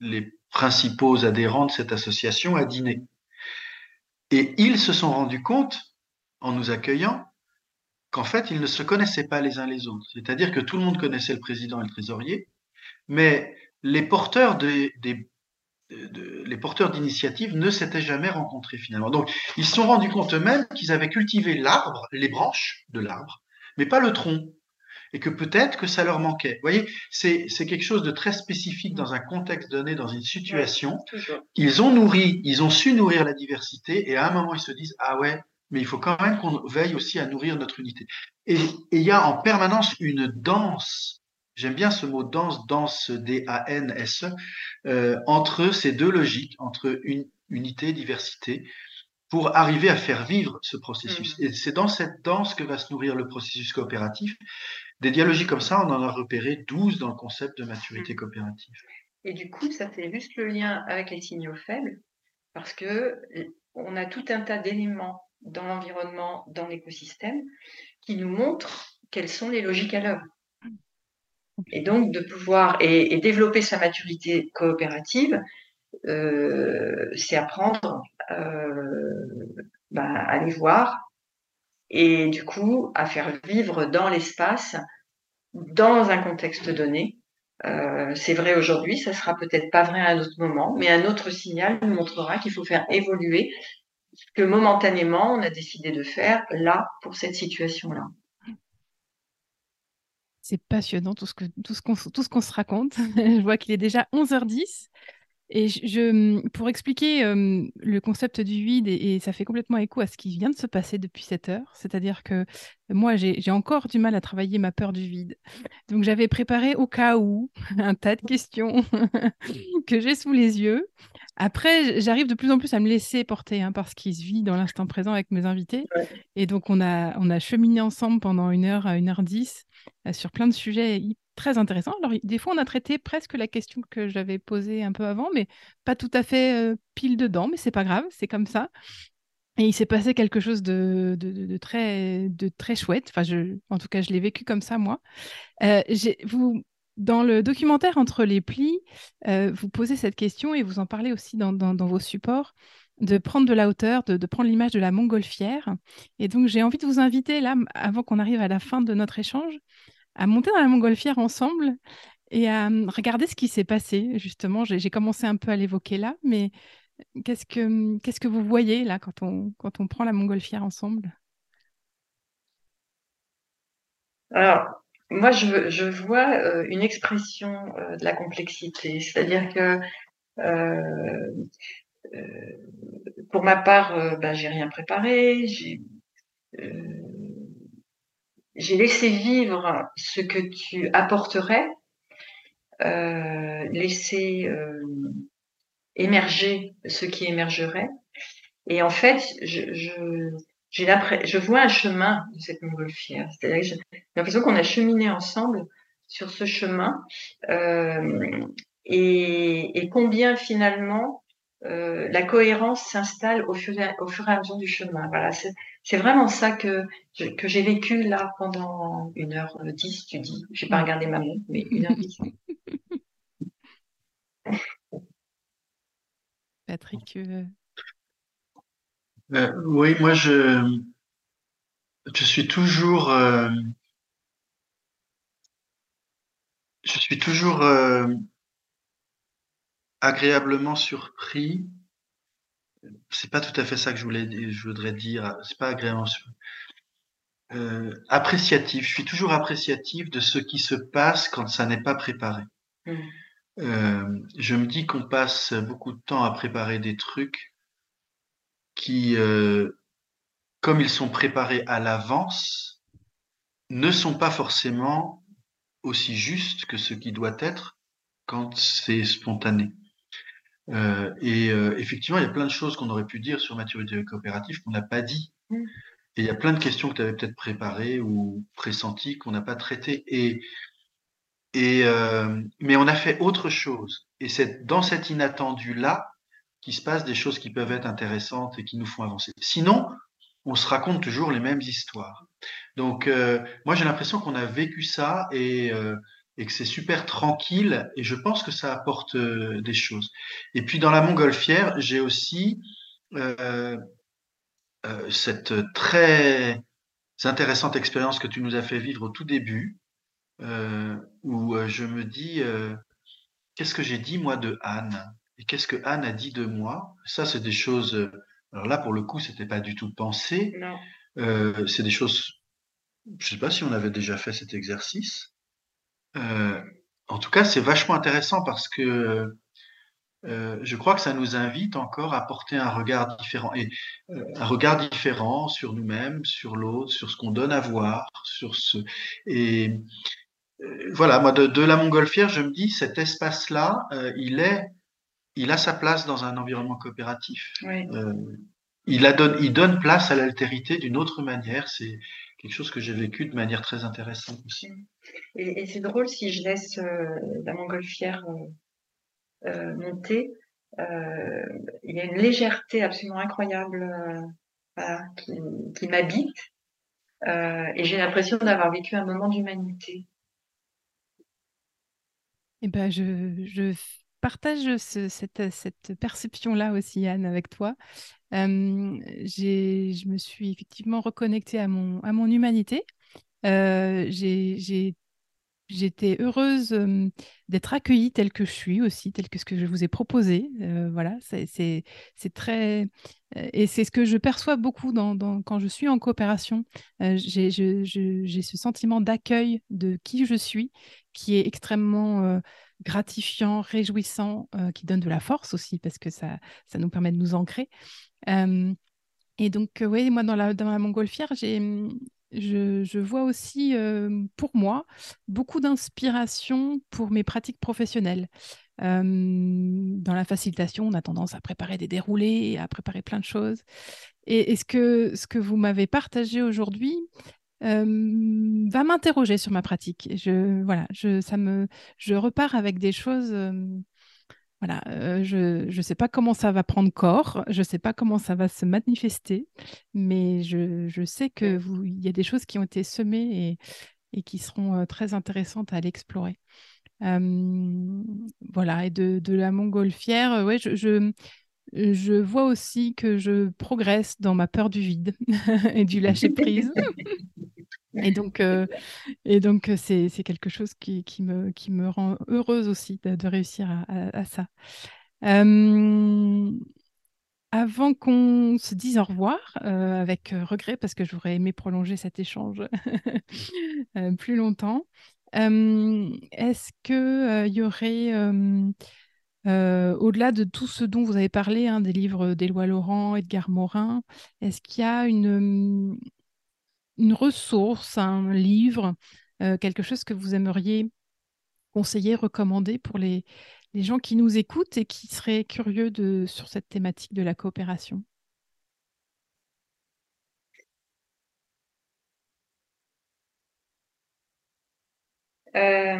les principaux adhérents de cette association à dîner. Et ils se sont rendus compte, en nous accueillant, qu'en fait, ils ne se connaissaient pas les uns les autres. C'est-à-dire que tout le monde connaissait le président et le trésorier, mais les porteurs des, les porteurs d'initiative ne s'étaient jamais rencontrés finalement. Donc, ils se sont rendus compte eux-mêmes qu'ils avaient cultivé l'arbre, les branches de l'arbre, mais pas le tronc. Et que peut-être que ça leur manquait. Vous voyez, c'est quelque chose de très spécifique dans un contexte donné, dans une situation. ils ont nourri, ils ont su nourrir la diversité, et à un moment, ils se disent, ah ouais, mais il faut quand même qu'on veille aussi à nourrir notre unité. Et il y a en permanence une danse j'aime bien ce mot danse, danse D-A-N-S-E, euh, entre ces deux logiques, entre une, unité, diversité, pour arriver à faire vivre ce processus. Mm. Et c'est dans cette danse que va se nourrir le processus coopératif. Des dialogies comme ça, on en a repéré 12 dans le concept de maturité mm. coopérative. Et du coup, ça fait juste le lien avec les signaux faibles, parce que on a tout un tas d'éléments dans l'environnement, dans l'écosystème, qui nous montrent quelles sont les logiques à l'œuvre. Et donc de pouvoir et, développer sa maturité coopérative, euh, c'est apprendre euh, ben, à aller voir et du coup à faire vivre dans l'espace, dans un contexte donné. Euh, c'est vrai aujourd'hui, ça sera peut-être pas vrai à un autre moment, mais un autre signal nous montrera qu'il faut faire évoluer ce que momentanément on a décidé de faire là pour cette situation-là. C'est passionnant tout ce qu'on se raconte. je vois qu'il est déjà 11h10 et je, pour expliquer le concept du vide et, ça fait complètement écho à ce qui vient de se passer depuis cette heure, c'est-à-dire que moi j'ai encore du mal à travailler ma peur du vide. Donc j'avais préparé au cas où un tas de questions que j'ai sous les yeux. Après, j'arrive de plus en plus à me laisser porter hein, par ce qui se vit dans l'instant présent avec mes invités. Et donc, on a, on a cheminé ensemble pendant une heure à une heure dix euh, sur plein de sujets très intéressants. Alors, des fois, on a traité presque la question que j'avais posée un peu avant, mais pas tout à fait euh, pile dedans, mais c'est pas grave, c'est comme ça. Et il s'est passé quelque chose de, de, très, de très chouette. Enfin, je, en tout cas, je l'ai vécu comme ça, moi. Euh, vous, dans le documentaire Entre les plis, euh, vous posez cette question et vous en parlez aussi dans, vos supports de prendre de la hauteur, de, prendre l'image de la montgolfière. Et donc, j'ai envie de vous inviter, là, avant qu'on arrive à la fin de notre échange, à monter dans la montgolfière ensemble et à hum, regarder ce qui s'est passé. Justement, j'ai commencé un peu à l'évoquer là, mais qu'est-ce que, qu'est-ce que vous voyez là quand on, quand on prend la montgolfière ensemble? Alors, moi, je, je vois euh, une expression euh, de la complexité, c'est-à-dire que euh, pour ma part, ben, j'ai rien préparé, j'ai j'ai laissé vivre ce que tu apporterais, laisser émerger ce qui émergerait. Et en fait, je, je, je vois un chemin de cette montgolfière. C'est-à-dire que j'ai l'impression qu'on a cheminé ensemble sur ce chemin euh, et, combien finalement euh, la cohérence s'installe au fur, et, au fur et à mesure du chemin. Voilà, c'est vraiment ça que, que j'ai vécu là pendant une heure dix, tu dis. J'ai pas regardé ma montre, mais une heure dix. Patrick, euh, oui, moi je, je suis toujours, euh, je suis toujours euh, agréablement surpris. C'est pas tout à fait ça que je voulais, je voudrais dire. C'est pas agréablement appréciatif. Je suis toujours appréciatif de ce qui se passe quand ça n'est pas préparé. Mmh. je me dis qu'on passe beaucoup de temps à préparer des trucs qui, euh, comme ils sont préparés à l'avance, ne sont pas forcément aussi justes que ce qui doit être quand c'est spontané. Euh, et euh, effectivement, il y a plein de choses qu'on aurait pu dire sur maturité coopérative qu'on n'a pas dit. Mm. Et il y a plein de questions que tu avais peut-être préparées ou pressenties qu'on n'a pas traitées. Et, et euh, mais on a fait autre chose. Et c'est dans cet inattendu-là qu'il se passe des choses qui peuvent être intéressantes et qui nous font avancer. Sinon, on se raconte toujours les mêmes histoires. Donc, euh, moi, j'ai l'impression qu'on a vécu ça et, euh, et que c'est super tranquille et je pense que ça apporte euh, des choses. Et puis, dans la montgolfière, j'ai aussi cette très intéressante expérience que tu nous as fait vivre au tout début, où je me dis, qu'est-ce que j'ai dit, moi, de Anne? Et qu'est-ce que Anne a dit de moi? Ça, c'est des choses. Alors là, pour le coup, c'était pas du tout pensé. Euh, c'est des choses. Je sais pas si on avait déjà fait cet exercice. Euh, en tout cas, c'est vachement intéressant parce que euh, je crois que ça nous invite encore à porter un regard différent et euh, un regard différent sur nous-mêmes, sur l'autre, sur ce qu'on donne à voir, sur ce et euh, voilà. Moi, de, la montgolfière, je me dis cet espace-là, il est, il a sa place dans un environnement coopératif. il, a donne, il donne place à l'altérité d'une autre manière. C'est quelque chose que j'ai vécu de manière très intéressante aussi. Et, et c'est drôle si je laisse la montgolfière euh, euh, il y a une légèreté absolument incroyable euh, qui, m'habite. et j'ai l'impression d'avoir vécu un moment d'humanité. Eh ben, je, partage cette, cette perception-là aussi, Anne, avec toi. Je me suis effectivement reconnectée à mon, à mon humanité. j'ai J'étais heureuse d'être accueillie telle que je suis aussi, telle que ce que je vous ai proposé. voilà, c'est très. et c'est ce que je perçois beaucoup dans, quand je suis en coopération. J'ai ce sentiment d'accueil de qui je suis qui est extrêmement gratifiant, réjouissant, qui donne de la force aussi parce que ça, ça nous permet de nous ancrer. Et donc, oui, moi, dans la, dans la montgolfière, j'ai je, vois aussi pour moi beaucoup d'inspiration pour mes pratiques professionnelles. dans la facilitation, on a tendance à préparer des déroulés à préparer plein de choses. Et, ce, que, ce que vous m'avez partagé aujourd'hui va m'interroger sur ma pratique. Je, voilà, je, ça me, je repars avec des choses voilà, euh, je ne sais pas comment ça va prendre corps, je ne sais pas comment ça va se manifester, mais je, sais qu'il y a des choses qui ont été semées et, qui seront euh, très intéressantes à l'explorer. voilà, et de, la montgolfière, euh, ouais, je, vois aussi que je progresse dans ma peur du vide et du lâcher prise. Et donc, euh, et donc euh, c'est, c'est quelque chose qui, qui, me, qui me rend heureuse aussi de, réussir à, ça. avant qu'on se dise au revoir, euh, avec regret, parce que j'aurais aimé prolonger cet échange plus longtemps, est-ce qu'il y aurait, au-delà de tout ce dont vous avez parlé, hein, des livres d'Éloi Laurent, Edgar Morin, est-ce qu'il y a une, une ressource, un livre, euh, quelque chose que vous aimeriez conseiller, recommander pour les, les, gens qui nous écoutent et qui seraient curieux de, sur cette thématique de la coopération? Euh,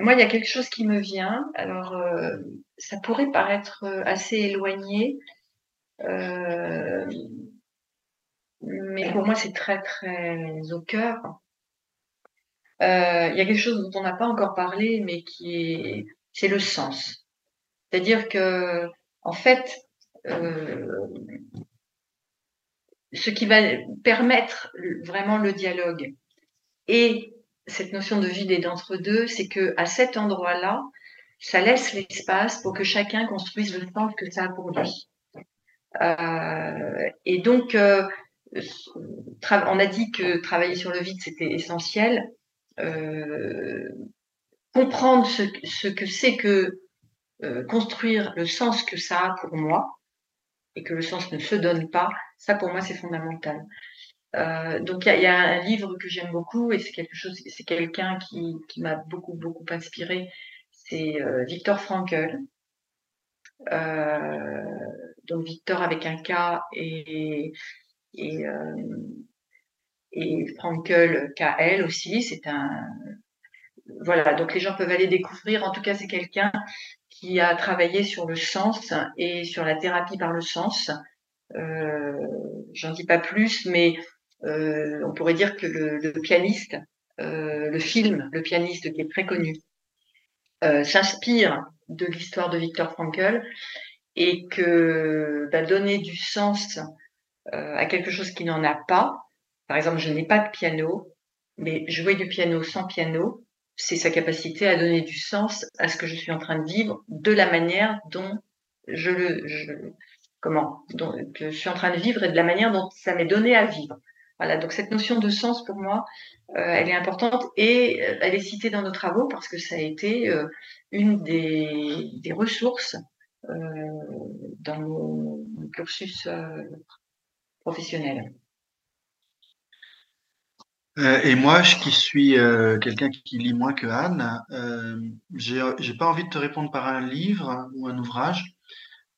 moi, il y a quelque chose qui me vient. Alors, euh, ça pourrait paraître assez éloigné, mais pour moi, c'est très, très au cœur. Euh, il y a quelque chose dont on n'a pas encore parlé, mais qui est, c'est le sens. C'est-à-dire que, en fait, euh, ce qui va permettre vraiment le dialogue et cette notion de vide et d'entre-deux, c'est que à cet endroit-là, ça laisse l'espace pour que chacun construise le sens que ça a pour lui. Euh, et donc, euh, on a dit que travailler sur le vide, c'était essentiel. Euh, comprendre ce, que c'est que euh, construire le sens que ça a pour moi et que le sens ne se donne pas, ça pour moi c'est fondamental. Euh, donc il y, a un livre que j'aime beaucoup et c'est quelque chose, c'est quelqu'un qui, m'a beaucoup beaucoup inspiré, c'est Victor Frankl. donc Victor avec un K et et, euh, et Frankel KL aussi. C'est un voilà, donc les gens peuvent aller découvrir. En tout cas, c'est quelqu'un qui a travaillé sur le sens et sur la thérapie par le sens. Euh, J'en dis pas plus, mais euh, on pourrait dire que le, le pianiste, euh, le film, le pianiste qui est très connu, euh, s'inspire de l'histoire de Victor Frankl et que va donner du sens euh, à quelque chose qui n'en a pas. Par exemple, je n'ai pas de piano, mais jouer du piano sans piano, c'est sa capacité à donner du sens à ce que je suis en train de vivre de la manière dont je le, comment, dont, que je suis en train de vivre et de la manière dont ça m'est donné à vivre. Voilà, donc cette notion de sens pour moi, euh, elle est importante et euh, elle est citée dans nos travaux parce que ça a été euh, une des, des ressources dans mon, cursus professionnel. et moi, je, qui suis quelqu'un qui lit moins que Anne, j'ai pas envie de te répondre par un livre ou un ouvrage.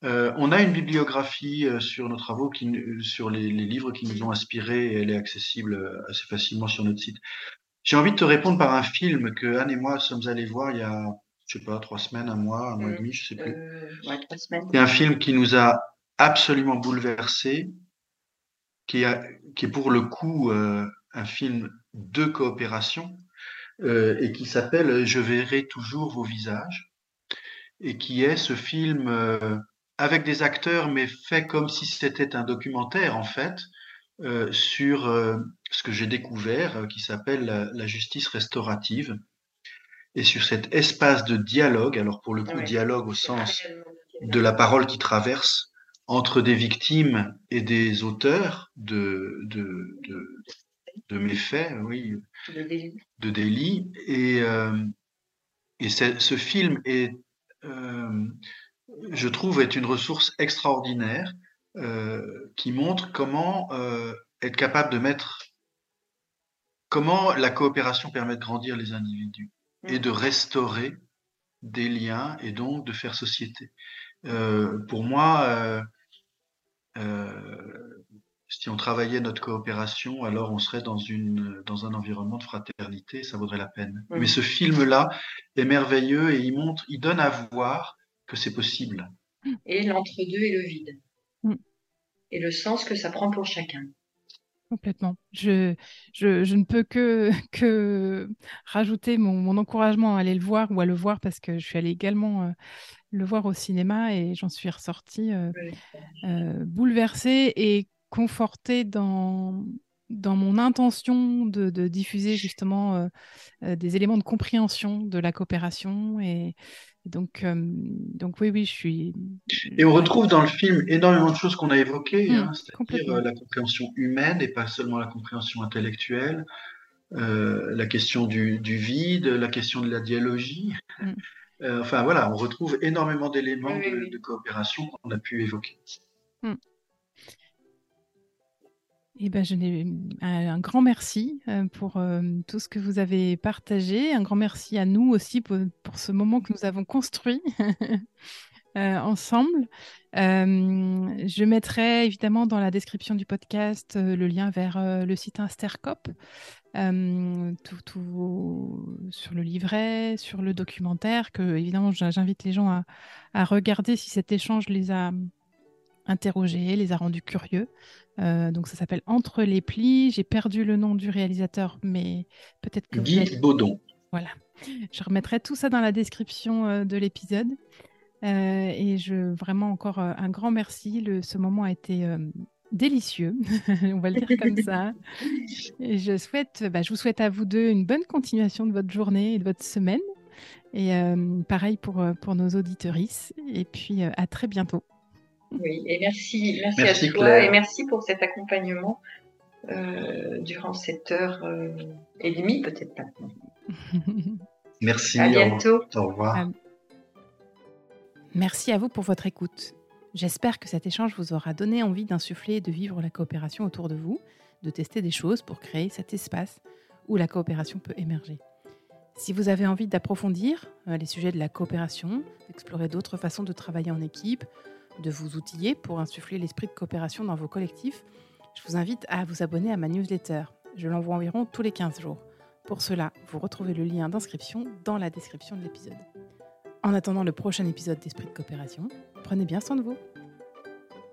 Euh, on a une bibliographie euh, sur nos travaux, qui, sur les, livres qui nous ont inspirés, et elle est accessible euh, assez facilement sur notre site. J'ai envie de te répondre par un film que Anne et moi sommes allés voir il y a, je sais pas, trois semaines, un mois, un mois et demi, je sais plus. C'est un film qui nous a absolument bouleversés, qui, qui est pour le coup un film de coopération et qui s'appelle Je verrai toujours vos visages et qui est ce film avec des acteurs, mais fait comme si c'était un documentaire, en fait, euh, sur euh, ce que j'ai découvert, euh, qui s'appelle la, justice restaurative, et sur cet espace de dialogue, alors pour le coup, dialogue au sens de la parole qui traverse entre des victimes et des auteurs de, de, de, méfaits, oui, de délits. Et, et ce film est je trouve, est une ressource extraordinaire euh, qui montre comment euh, être capable de mettre, comment la coopération permet de grandir les individus et de restaurer des liens et donc de faire société. Euh, pour moi, si on travaillait notre coopération, alors on serait dans, une, dans un environnement de fraternité, ça vaudrait la peine. Mais ce film-là est merveilleux et il montre, il donne à voir c'est possible. Et l'entre-deux et le vide. Mm. Et le sens que ça prend pour chacun. Complètement. Je, je, ne peux que, que rajouter mon, encouragement à aller le voir ou à le voir parce que je suis allée également euh, le voir au cinéma et j'en suis ressortie euh, euh, bouleversée et confortée dans, dans mon intention de, de diffuser justement des éléments de compréhension de la coopération et, donc, euh, donc oui, oui, je suis. Et on retrouve dans le film énormément de choses qu'on a évoquées, mmh, hein, c'est-à-dire euh, la compréhension humaine et pas seulement la compréhension intellectuelle, euh, la question du, du, vide, la question de la dialogie. Mmh. Enfin voilà, on retrouve énormément d'éléments de, coopération qu'on a pu évoquer. Mmh. Eh ben, je n'ai un, grand merci euh, pour euh, tout ce que vous avez partagé. Un grand merci à nous aussi pour, ce moment que nous avons construit euh, ensemble. je mettrai évidemment dans la description du podcast le lien vers le site Tout, tout, sur le livret, sur le documentaire, que évidemment j'invite les gens à, à regarder si cet échange les a interrogés, les a rendus curieux. Euh, donc ça s'appelle Entre les plis. J'ai perdu le nom du réalisateur, mais peut-être que Guy Baudon. Voilà. Je remettrai tout ça dans la description euh, de l'épisode. Euh, et je vraiment encore un grand merci. Le, ce moment a été délicieux, on va le dire comme ça. Et je souhaite, bah, je vous souhaite à vous deux une bonne continuation de votre journée et de votre semaine. Et pareil pour, pour nos auditorices. Et puis à très bientôt. Oui, et merci, merci, à toi et merci pour cet accompagnement euh, durant cette heure euh, et demie, peut-être maintenant. merci. À bientôt. Au revoir. Merci à vous pour votre écoute. J'espère que cet échange vous aura donné envie d'insuffler et de vivre la coopération autour de vous, de tester des choses pour créer cet espace où la coopération peut émerger. Si vous avez envie d'approfondir euh, les sujets de la coopération, d'explorer d'autres façons de travailler en équipe, de vous outiller pour insuffler l'esprit de coopération dans vos collectifs, je vous invite à vous abonner à ma newsletter. Je l'envoie environ tous les 15 jours. Pour cela, vous retrouvez le lien d'inscription dans la description de l'épisode. En attendant le prochain épisode d'Esprit de coopération, prenez bien soin de vous.